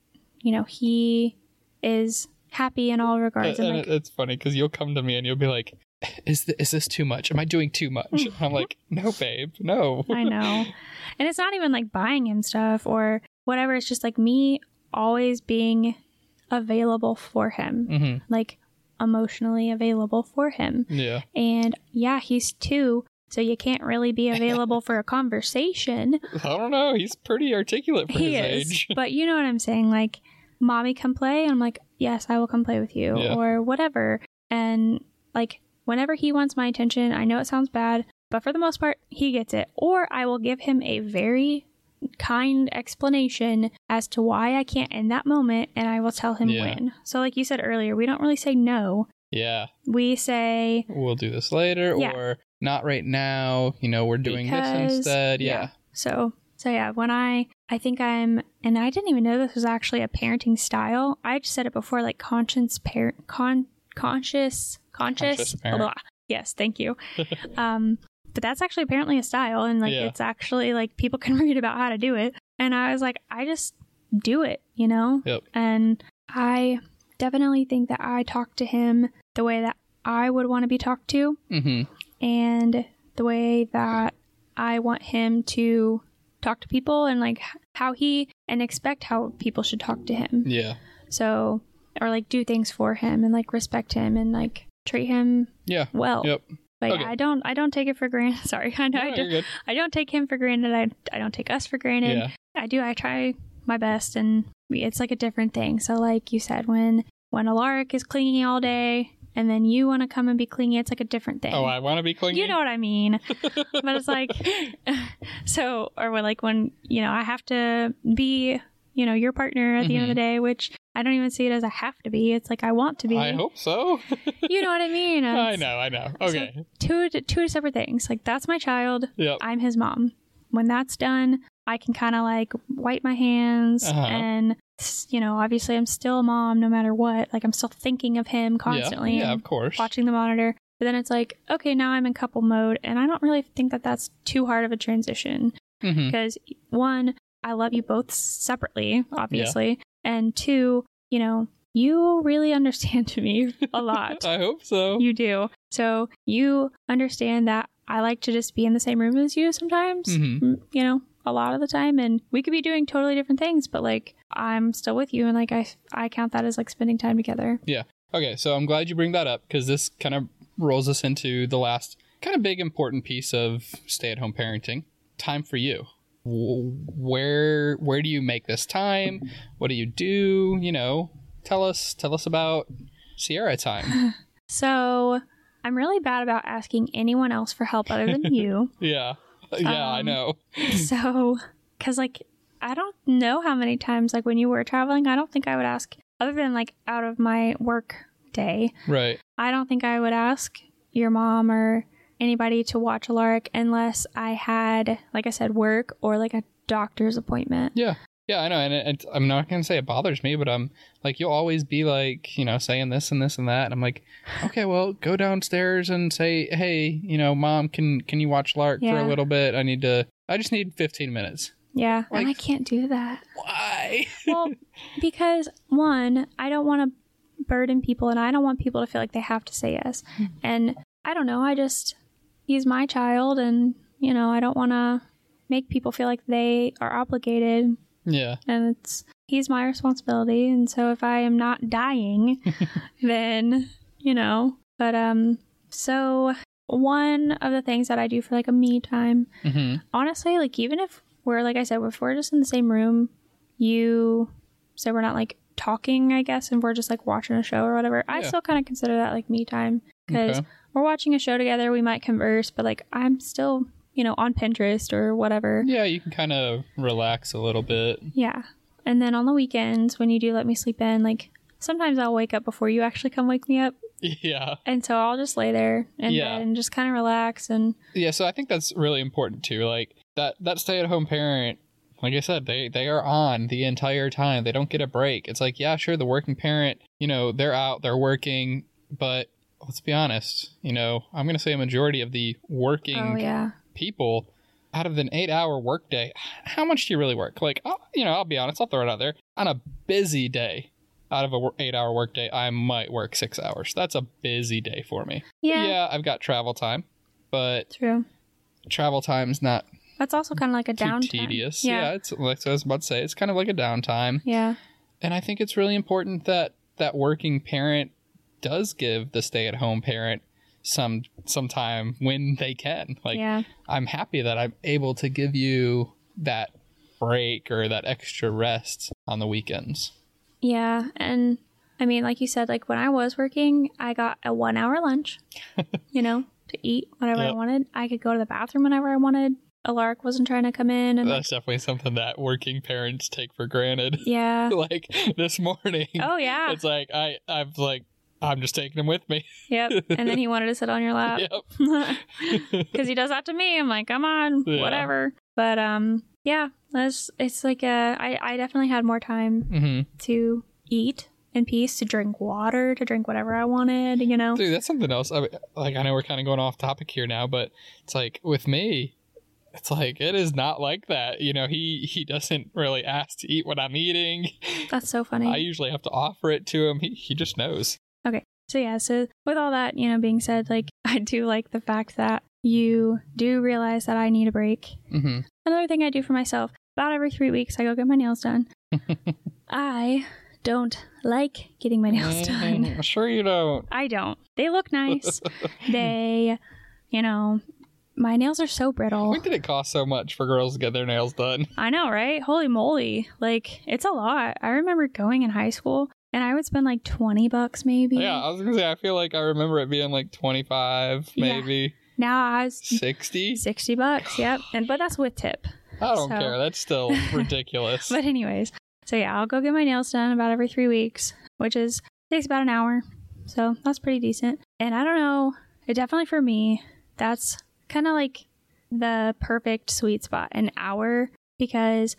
you know he is happy in all regards. Like, it's funny because you'll come to me and you'll be like, is this, is this too much? Am I doing too much? I'm like, no, babe, no. I know. And it's not even like buying him stuff or whatever. It's just like me always being available for him, mm-hmm. like emotionally available for him. Yeah. And yeah, he's two, so you can't really be available for a conversation. I don't know. He's pretty articulate for he his is, age. but you know what I'm saying? Like, mommy, come play. And I'm like, yes, I will come play with you, Yeah. or whatever. And like, whenever he wants my attention, I know it sounds bad, but for the most part, he gets it. Or I will give him a very kind explanation as to why I can't in that moment, and I will tell him Yeah. when. So, like you said earlier, we don't really say no. Yeah. We say, We'll do this later Yeah. or not right now. You know, we're doing Because- this instead. yeah. Yeah. So, so yeah, when I, I think I'm, and I didn't even know this was actually a parenting style. I just said it before, like conscious parent, con, conscious, conscious. Conscious parent. blah. Yes, thank you. um, but that's actually apparently a style, and like Yeah. it's actually like people can read about how to do it. And I was like, I just do it, you know. Yep. And I definitely think that I talk to him the way that I would want to be talked to Mm-hmm. and the way that I want him to talk to people and like how he and expect how people should talk to him. Yeah. So, or like do things for him and like respect him and like treat him Yeah. well. Yep. Like Okay. I don't, I don't take it for granted. Sorry, I know No, I don't. I don't take him for granted. I, I don't take us for granted. Yeah. I do. I try my best, and it's like a different thing. So, like you said, when when Alaric is clingy all day, and then you want to come and be clingy, it's like a different thing. Oh, I want to be clingy. You know what I mean. but it's like, so, or when, like when, you know, I have to be, you know, your partner at the end of the mm-hmm. day, which I don't even see it as I have to be. It's like I want to be. Mm-hmm. I hope so. You know what I mean? I know. I know. Okay. Two, two separate things. Like that's my child. Yep. I'm his mom. When that's done, I can kind of like wipe my hands Uh-huh. and, you know, obviously I'm still a mom no matter what. Like I'm still thinking of him constantly. Yeah. and Of course. watching the monitor. But then it's like, okay, now I'm in couple mode, and I don't really think that that's too hard of a transition hmm because one, I love you both separately, obviously, and two, you know, you really understand me a lot. I hope so. you do. So you understand that I like to just be in the same room as you sometimes, Mhm. mm, you know, a lot of the time, and we could be doing totally different things, but like I'm still with you, and like I, I count that as like spending time together. Yeah. Okay, so I'm glad you bring that up because this kind of rolls us into the last kind of big important piece of stay-at-home parenting. Time for you. Where where do you make this time? What do you do? You know, tell us tell us about Sierra time. So I'm really bad about asking anyone else for help other than you. yeah, yeah, I Um, know. so, because like I don't know how many times like when you were traveling, I don't think I would ask other than like out of my work day. Right. I don't think I would ask your mom or anybody to watch Alaric unless I had, like I said, work or like a doctor's appointment. Yeah. Yeah, I know, and it, it, I'm not gonna say it bothers me, but I'm like, you'll always be like, you know, saying this and this and that. And I'm like, okay, well, go downstairs and say, hey, you know, mom, can can you watch Lark for a little bit? I need to. I just need 15 minutes. Yeah, and I can't do that. Why? Well, because one, I don't want to burden people and I don't want people to feel like they have to say yes. Hmm. And I don't know, I just, he's my child and, you know, I don't want to make people feel like they are obligated yeah. and it's, he's my responsibility. And so if I am not dying, then, you know, but, um, so one of the things that I do for like a me time hmm honestly, like even if we're like I said, if we're just in the same room, you so we're not like talking, I guess, and we're just like watching a show or whatever. I Yeah. still kind of consider that like me time because Okay. we're watching a show together. We might converse, but like I'm still, you know, on Pinterest or whatever. Yeah, you can kind of relax a little bit. Yeah. And then on the weekends, when you do let me sleep in, like sometimes I'll wake up before you actually come wake me up, Yeah. and so I'll just lay there in Yeah. bed and just kind of relax and Yeah, so I think that's really important too. Like that that stay-at-home parent, like I said, they they are on the entire time. They don't get a break. It's like, yeah, sure, the working parent, you know, they're out, they're working, but let's be honest, you know, I'm going to say a majority of the working oh yeah, people out of an 8-hour workday, how much do you really work? Like, I'll, you know, I'll be honest, I'll throw it out there. On a busy day, out of a 8-hour workday, I might work 6 hours. That's a busy day for me. yeah, yeah I've got travel time, but true. travel time's not That's also kind of like a downtime. tedious. Yeah. Yeah. it's like I was about to say, it's kind of like a downtime. Yeah. And I think it's really important that that working parent does give the stay-at-home parent some sometime when they can. Like yeah. I'm happy that I'm able to give you that break or that extra rest on the weekends. Yeah, and I mean, like you said, like when I was working, I got a one hour lunch, you know, to eat whatever yep. I wanted. I could go to the bathroom whenever I wanted. Alaric wasn't trying to come in. And That's like, definitely something that working parents take for granted. Yeah. like this morning. Oh yeah. It's like I I'm like I'm just taking him with me. Yep. And then he wanted to sit on your lap. Yep. Because he does that to me. I'm like, come on, yeah. whatever. But um, yeah, that's it's like a I I definitely had more time mm-hmm. to eat in peace, to drink water, to drink whatever I wanted. You know, dude, that's something else. I like I know we're kind of going off topic here now, but it's like with me, it's like it is not like that. You know, he he doesn't really ask to eat what I'm eating. That's so funny. I usually have to offer it to him. He he just knows. Okay. So yeah, so with all that, you know, being said, like I do like the fact that you do realize that I need a break. Mm-hmm. Another thing I do for myself, about every three weeks, I go get my nails done. I don't like getting my nails mm-hmm. done. Sure, you don't. I don't. They look nice. they, you know, my nails are so brittle. Why did it cost so much for girls to get their nails done? I know, right? Holy moly. Like, it's a lot. I remember going in high school and I would spend like 20 bucks maybe. Yeah, I was going to say, I feel like I remember it being like 25 maybe. Yeah. Now I was 60? 60 bucks, yep. And But that's with tip. I don't so. care. That's still ridiculous. but, anyways, so yeah, I'll go get my nails done about every three weeks, which is takes about an hour. So that's pretty decent. And I don't know, it definitely for me, that's kind of like the perfect sweet spot, an hour, because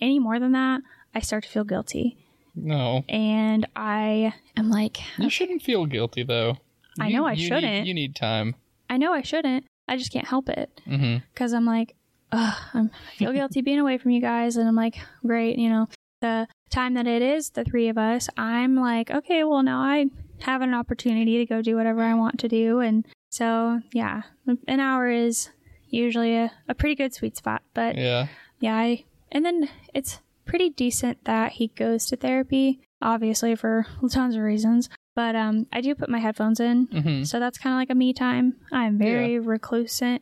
any more than that, I start to feel guilty. No. And I am like, you shouldn't feel guilty though. I know I you shouldn't. Need, you need time. I know I shouldn't. I just can't help it because mm-hmm. I'm like, Ugh, I feel guilty being away from you guys, and I'm like, great, you know, the time that it is the three of us, I'm like, okay, well now I have an opportunity to go do whatever I want to do, and so, yeah, an hour is usually a, a pretty good sweet spot. But yeah, yeah, I, and then it's pretty decent that he goes to therapy, obviously for tons of reasons. But um, I do put my headphones in, mm-hmm. so that's kind of like a me time. I'm very yeah. reclusant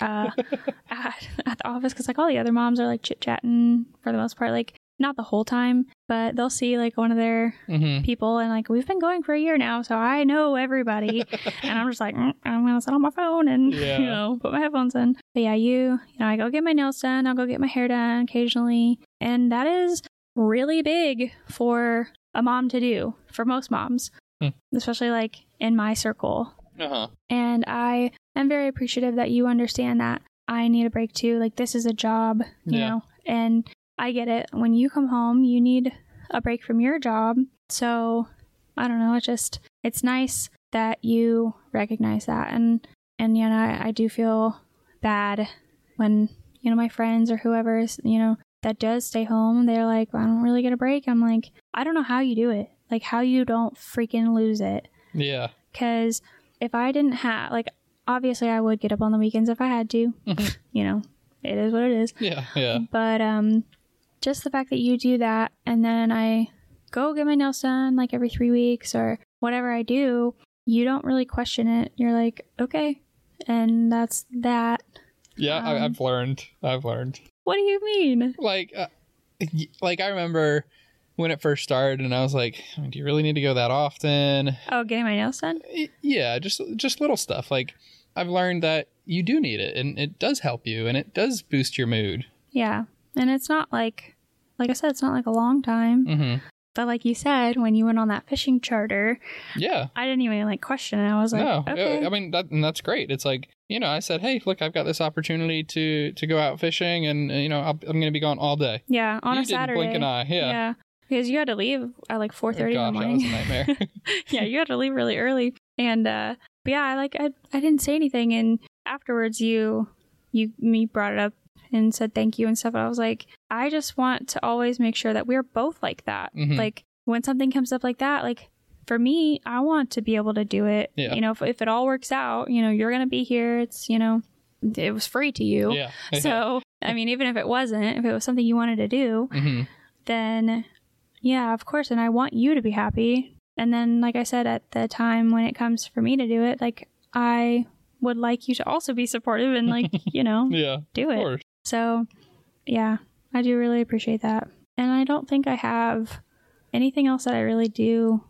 uh, at, at the office because like all the other moms are like chit chatting for the most part. Like not the whole time, but they'll see like one of their mm-hmm. people and like we've been going for a year now, so I know everybody. and I'm just like, mm, I'm gonna sit on my phone and yeah. you know put my headphones in. But yeah, you you know I go get my nails done, I'll go get my hair done occasionally, and that is really big for a mom to do for most moms, hmm. especially like in my circle. Uh-huh. And I am very appreciative that you understand that I need a break too. Like this is a job, you yeah. know, and I get it. When you come home, you need a break from your job. So I don't know. It's just, it's nice that you recognize that. And, and, you know, I, I do feel bad when, you know, my friends or whoever is, you know, that does stay home, they're like, I don't really get a break. I'm like, I don't know how you do it. Like, how you don't freaking lose it. Yeah. Because if I didn't have, like, obviously I would get up on the weekends if I had to. you know, it is what it is. Yeah, yeah. But um just the fact that you do that and then I go get my nails done like every three weeks or whatever I do, you don't really question it. You're like, okay. And that's that. Yeah, um, I, have learned. I've learned. What do you mean? Like, uh, like I remember when it first started, and I was like, "Do you really need to go that often?" Oh, getting my nails done. Yeah, just just little stuff. Like I've learned that you do need it, and it does help you, and it does boost your mood. Yeah, and it's not like, like I said, it's not like a long time. Mm-hmm. But like you said, when you went on that fishing charter, yeah, I didn't even like question it. I was like, no, okay. I mean, that, and that's great. It's like you know, I said, hey, look, I've got this opportunity to to go out fishing, and you know, i am going to be gone all day. Yeah, on you a Saturday. Blink an eye. Yeah. Yeah. Because you had to leave at like four thirty oh, in the morning. That was a nightmare. yeah, you had to leave really early, and uh, but yeah, I like I I didn't say anything, and afterwards you you me brought it up and said thank you and stuff. And I was like, I just want to always make sure that we're both like that. Mm-hmm. Like when something comes up like that, like for me, I want to be able to do it. Yeah. You know, if, if it all works out, you know, you're going to be here. It's, you know, it was free to you. Yeah. so, I mean, even if it wasn't, if it was something you wanted to do, mm-hmm. then yeah, of course. And I want you to be happy. And then, like I said, at the time when it comes for me to do it, like I would like you to also be supportive and like, you know, yeah, do it. So, yeah, I do really appreciate that. And I don't think I have anything else that I really do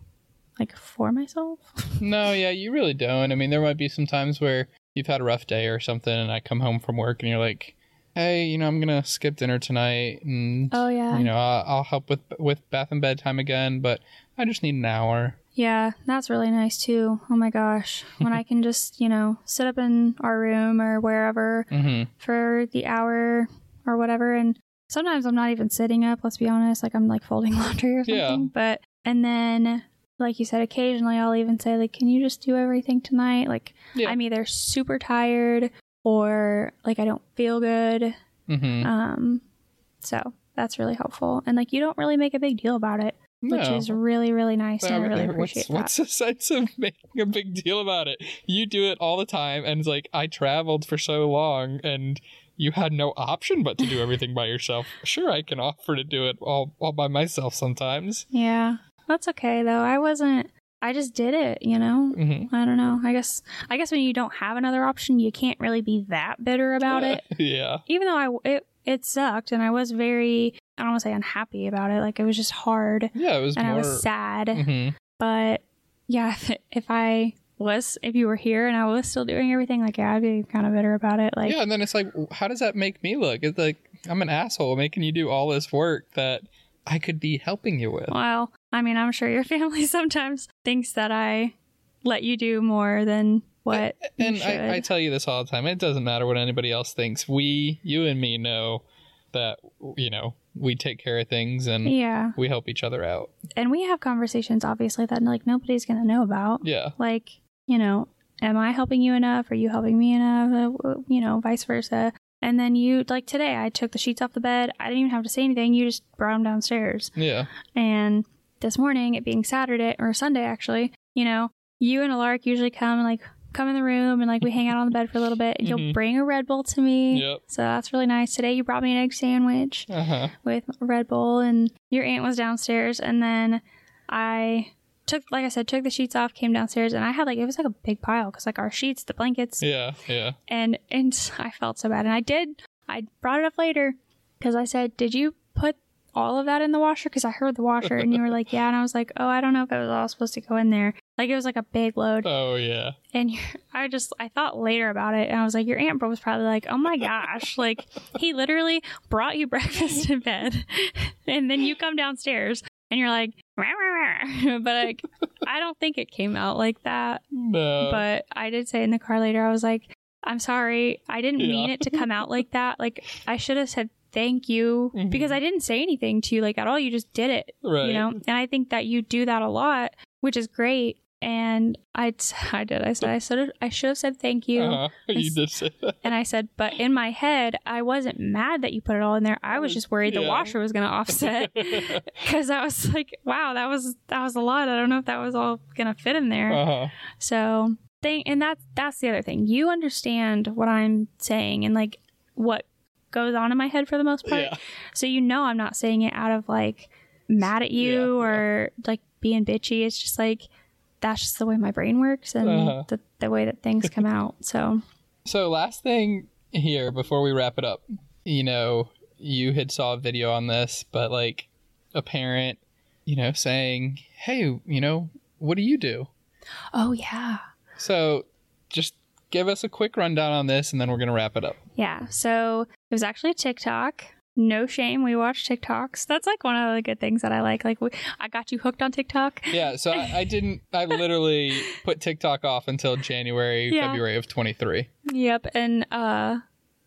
like for myself. no, yeah, you really don't. I mean, there might be some times where you've had a rough day or something and I come home from work and you're like, "Hey, you know, I'm going to skip dinner tonight and Oh yeah. You know, I'll, I'll help with with bath and bedtime again, but I just need an hour." Yeah, that's really nice too. Oh my gosh. When I can just, you know, sit up in our room or wherever mm-hmm. for the hour or whatever. And sometimes I'm not even sitting up, let's be honest. Like I'm like folding laundry or something. Yeah. But, and then, like you said, occasionally I'll even say, like, can you just do everything tonight? Like, yeah. I'm either super tired or like I don't feel good. Mm-hmm. Um, so that's really helpful. And like, you don't really make a big deal about it which is really really nice and I really appreciate what's, that. What's the sense of making a big deal about it? You do it all the time, and it's like I traveled for so long, and you had no option but to do everything by yourself. Sure, I can offer to do it all all by myself sometimes. Yeah, that's okay though. I wasn't. I just did it, you know. Mm-hmm. I don't know. I guess I guess when you don't have another option, you can't really be that bitter about it. yeah. Even though I it it sucked and I was very I don't want to say unhappy about it. Like it was just hard. Yeah, it was. And more... I was sad. Mm-hmm. But yeah, if, if I was, if you were here and I was still doing everything, like yeah, I'd be kind of bitter about it. Like yeah, and then it's like, how does that make me look? It's like I'm an asshole making you do all this work that I could be helping you with. Well, I mean, I'm sure your family sometimes thinks that I let you do more than what. And I, I tell you this all the time. It doesn't matter what anybody else thinks. We, you and me, know that you know we take care of things and yeah. we help each other out. And we have conversations obviously that like nobody's gonna know about. Yeah. Like you know am i helping you enough? Are you helping me enough? Uh, you know vice versa. And then you like today i took the sheets off the bed. I didn't even have to say anything. You just brought them downstairs. Yeah. And this morning it being saturday or sunday actually you know you and Alaric usually come and like come in the room and like we hang out on the bed for a little bit and mm-hmm. you'll bring a Red Bull to me. Yep. So that's really nice. Today you brought me an egg sandwich uh-huh. with Red Bull and your aunt was downstairs and then I took like I said took the sheets off, came downstairs and I had like it was like a big pile cuz like our sheets, the blankets. Yeah, yeah. And and I felt so bad and I did I brought it up later cuz I said, "Did you put all of that in the washer because I heard the washer and you were like, yeah. And I was like, oh, I don't know if it was all supposed to go in there. Like it was like a big load. Oh, yeah. And I just, I thought later about it and I was like, your Aunt Bro was probably like, oh my gosh. like he literally brought you breakfast in bed and then you come downstairs and you're like, rah, rah, rah. but like, I don't think it came out like that. No. But I did say in the car later, I was like, I'm sorry. I didn't yeah. mean it to come out like that. Like, I should have said thank you mm-hmm. because I didn't say anything to you like at all. You just did it, right. you know. And I think that you do that a lot, which is great. And I, I did. I said I said I should have said thank you. Uh-huh. You did say that. And I said, but in my head, I wasn't mad that you put it all in there. I was just worried yeah. the washer was going to offset because I was like, wow, that was that was a lot. I don't know if that was all going to fit in there. Uh-huh. So thing, and that's that's the other thing. You understand what I'm saying and like what goes on in my head for the most part. Yeah. So you know I'm not saying it out of like mad at you yeah, or yeah. like being bitchy. It's just like that's just the way my brain works and uh-huh. the, the way that things come out. So So last thing here before we wrap it up, you know, you had saw a video on this, but like a parent, you know, saying, Hey, you know, what do you do? Oh yeah. So just give us a quick rundown on this and then we're going to wrap it up. Yeah. So it was actually TikTok. No shame. We watch TikToks. That's like one of the good things that I like. Like, we, I got you hooked on TikTok. Yeah. So I, I didn't, I literally put TikTok off until January, yeah. February of 23. Yep. And, uh,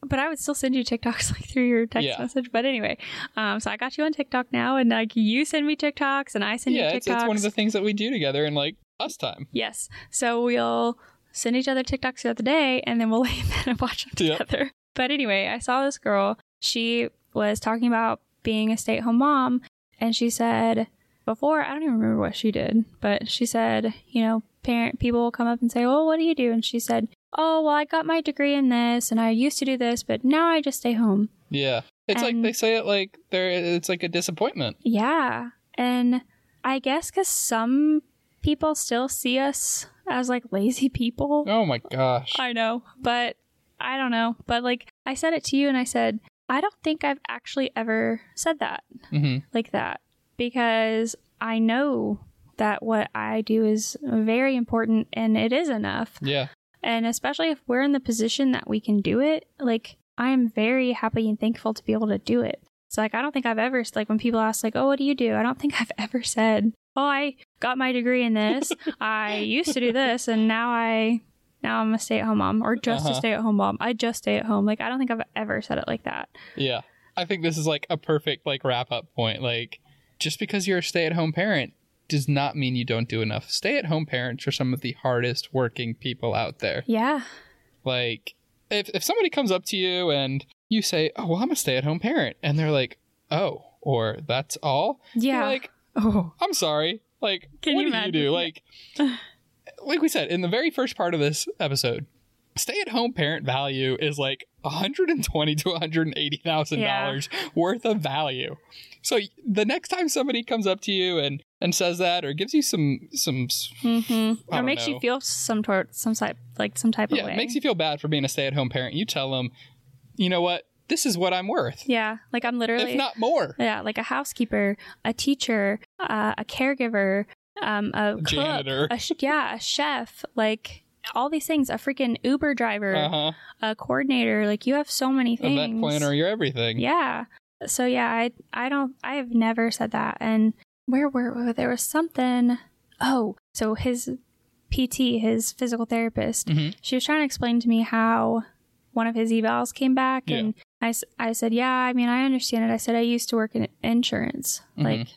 but I would still send you TikToks like through your text yeah. message. But anyway, um, so I got you on TikTok now, and like you send me TikToks, and I send yeah, you TikToks. It's, it's one of the things that we do together in like us time. Yes. So we'll send each other TikToks throughout the day, and then we'll lay in bed and watch them together. But anyway, I saw this girl. She was talking about being a stay at home mom, and she said, before, I don't even remember what she did, but she said, you know, parent people will come up and say, "Oh, what do you do?" And she said, "Oh, well, I got my degree in this, and I used to do this, but now I just stay home." Yeah, it's and, like they say it like there. It's like a disappointment. Yeah, and I guess because some people still see us as like lazy people. Oh my gosh. I know, but I don't know. But like I said it to you and I said, I don't think I've actually ever said that mm-hmm. like that because I know that what I do is very important and it is enough. Yeah. And especially if we're in the position that we can do it, like I am very happy and thankful to be able to do it. So like I don't think I've ever like when people ask like, "Oh, what do you do?" I don't think I've ever said, "Oh, I got my degree in this. I used to do this and now I now I'm a stay-at-home mom or just uh-huh. a stay-at-home mom. I just stay at home." Like I don't think I've ever said it like that. Yeah. I think this is like a perfect like wrap-up point. Like just because you're a stay-at-home parent does not mean you don't do enough. Stay-at-home parents are some of the hardest working people out there. Yeah. Like if if somebody comes up to you and you say, "Oh, well, I'm a stay-at-home parent," and they're like, "Oh," or "That's all," yeah, You're like, "Oh, I'm sorry." Like, Can what do imagine? you do? Like, like we said in the very first part of this episode, stay-at-home parent value is like 120 to 180 thousand yeah. dollars worth of value. So the next time somebody comes up to you and and says that or gives you some some mm-hmm. or makes know. you feel some tort some type like some type yeah, of way. It makes you feel bad for being a stay-at-home parent. You tell them, you know what? This is what I'm worth. Yeah, like I'm literally, if not more. Yeah, like a housekeeper, a teacher, uh, a caregiver, um, a, a janitor, a sh- yeah, a chef, like all these things. A freaking Uber driver, uh-huh. a coordinator. Like you have so many things. Event planner, you're everything. Yeah. So yeah, I I don't I have never said that. And where were there was something. Oh, so his PT, his physical therapist, mm-hmm. she was trying to explain to me how one of his evals came back yeah. and I, I said, yeah, I mean, I understand it. I said, I used to work in insurance, mm-hmm. like,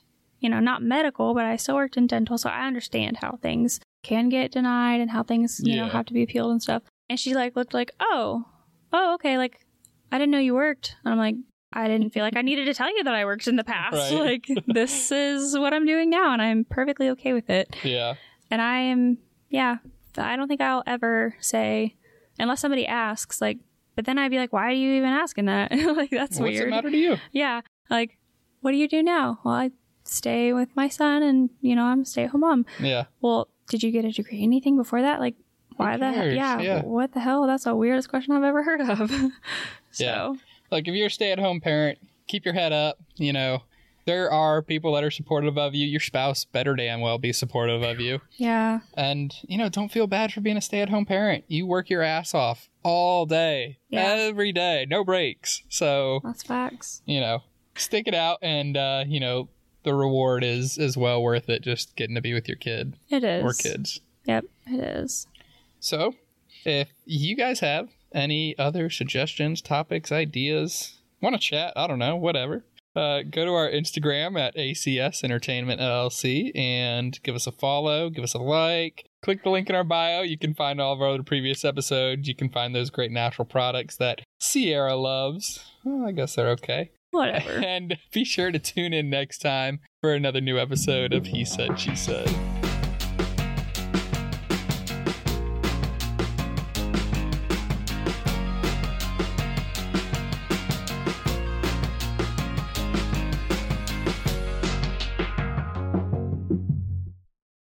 you know, not medical, but I still worked in dental. So I understand how things can get denied and how things, you yeah. know, have to be appealed and stuff. And she like looked like, oh, oh, okay. Like, I didn't know you worked. And I'm like, I didn't feel like I needed to tell you that I worked in the past. Right. Like, this is what I'm doing now, and I'm perfectly okay with it. Yeah. And I am, yeah, I don't think I'll ever say, unless somebody asks, like, but then I'd be like, why are you even asking that? like, that's What's weird. What's it matter to you? Yeah. Like, what do you do now? Well, I stay with my son and, you know, I'm a stay at home mom. Yeah. Well, did you get a degree anything before that? Like, why the hell? Yeah, yeah, What the hell? That's the weirdest question I've ever heard of. so. Yeah. Like, if you're a stay at home parent, keep your head up. You know, there are people that are supportive of you. Your spouse better damn well be supportive of you. Yeah. And, you know, don't feel bad for being a stay at home parent. You work your ass off all day, yeah. every day, no breaks. So that's facts. You know, stick it out, and uh, you know the reward is is well worth it. Just getting to be with your kid. It is or kids. Yep, it is. So, if you guys have any other suggestions, topics, ideas, want to chat, I don't know, whatever. Uh, go to our Instagram at ACS Entertainment LLC and give us a follow, give us a like, click the link in our bio. You can find all of our other previous episodes. You can find those great natural products that Sierra loves. Well, I guess they're okay. Whatever. And be sure to tune in next time for another new episode of He Said, She Said.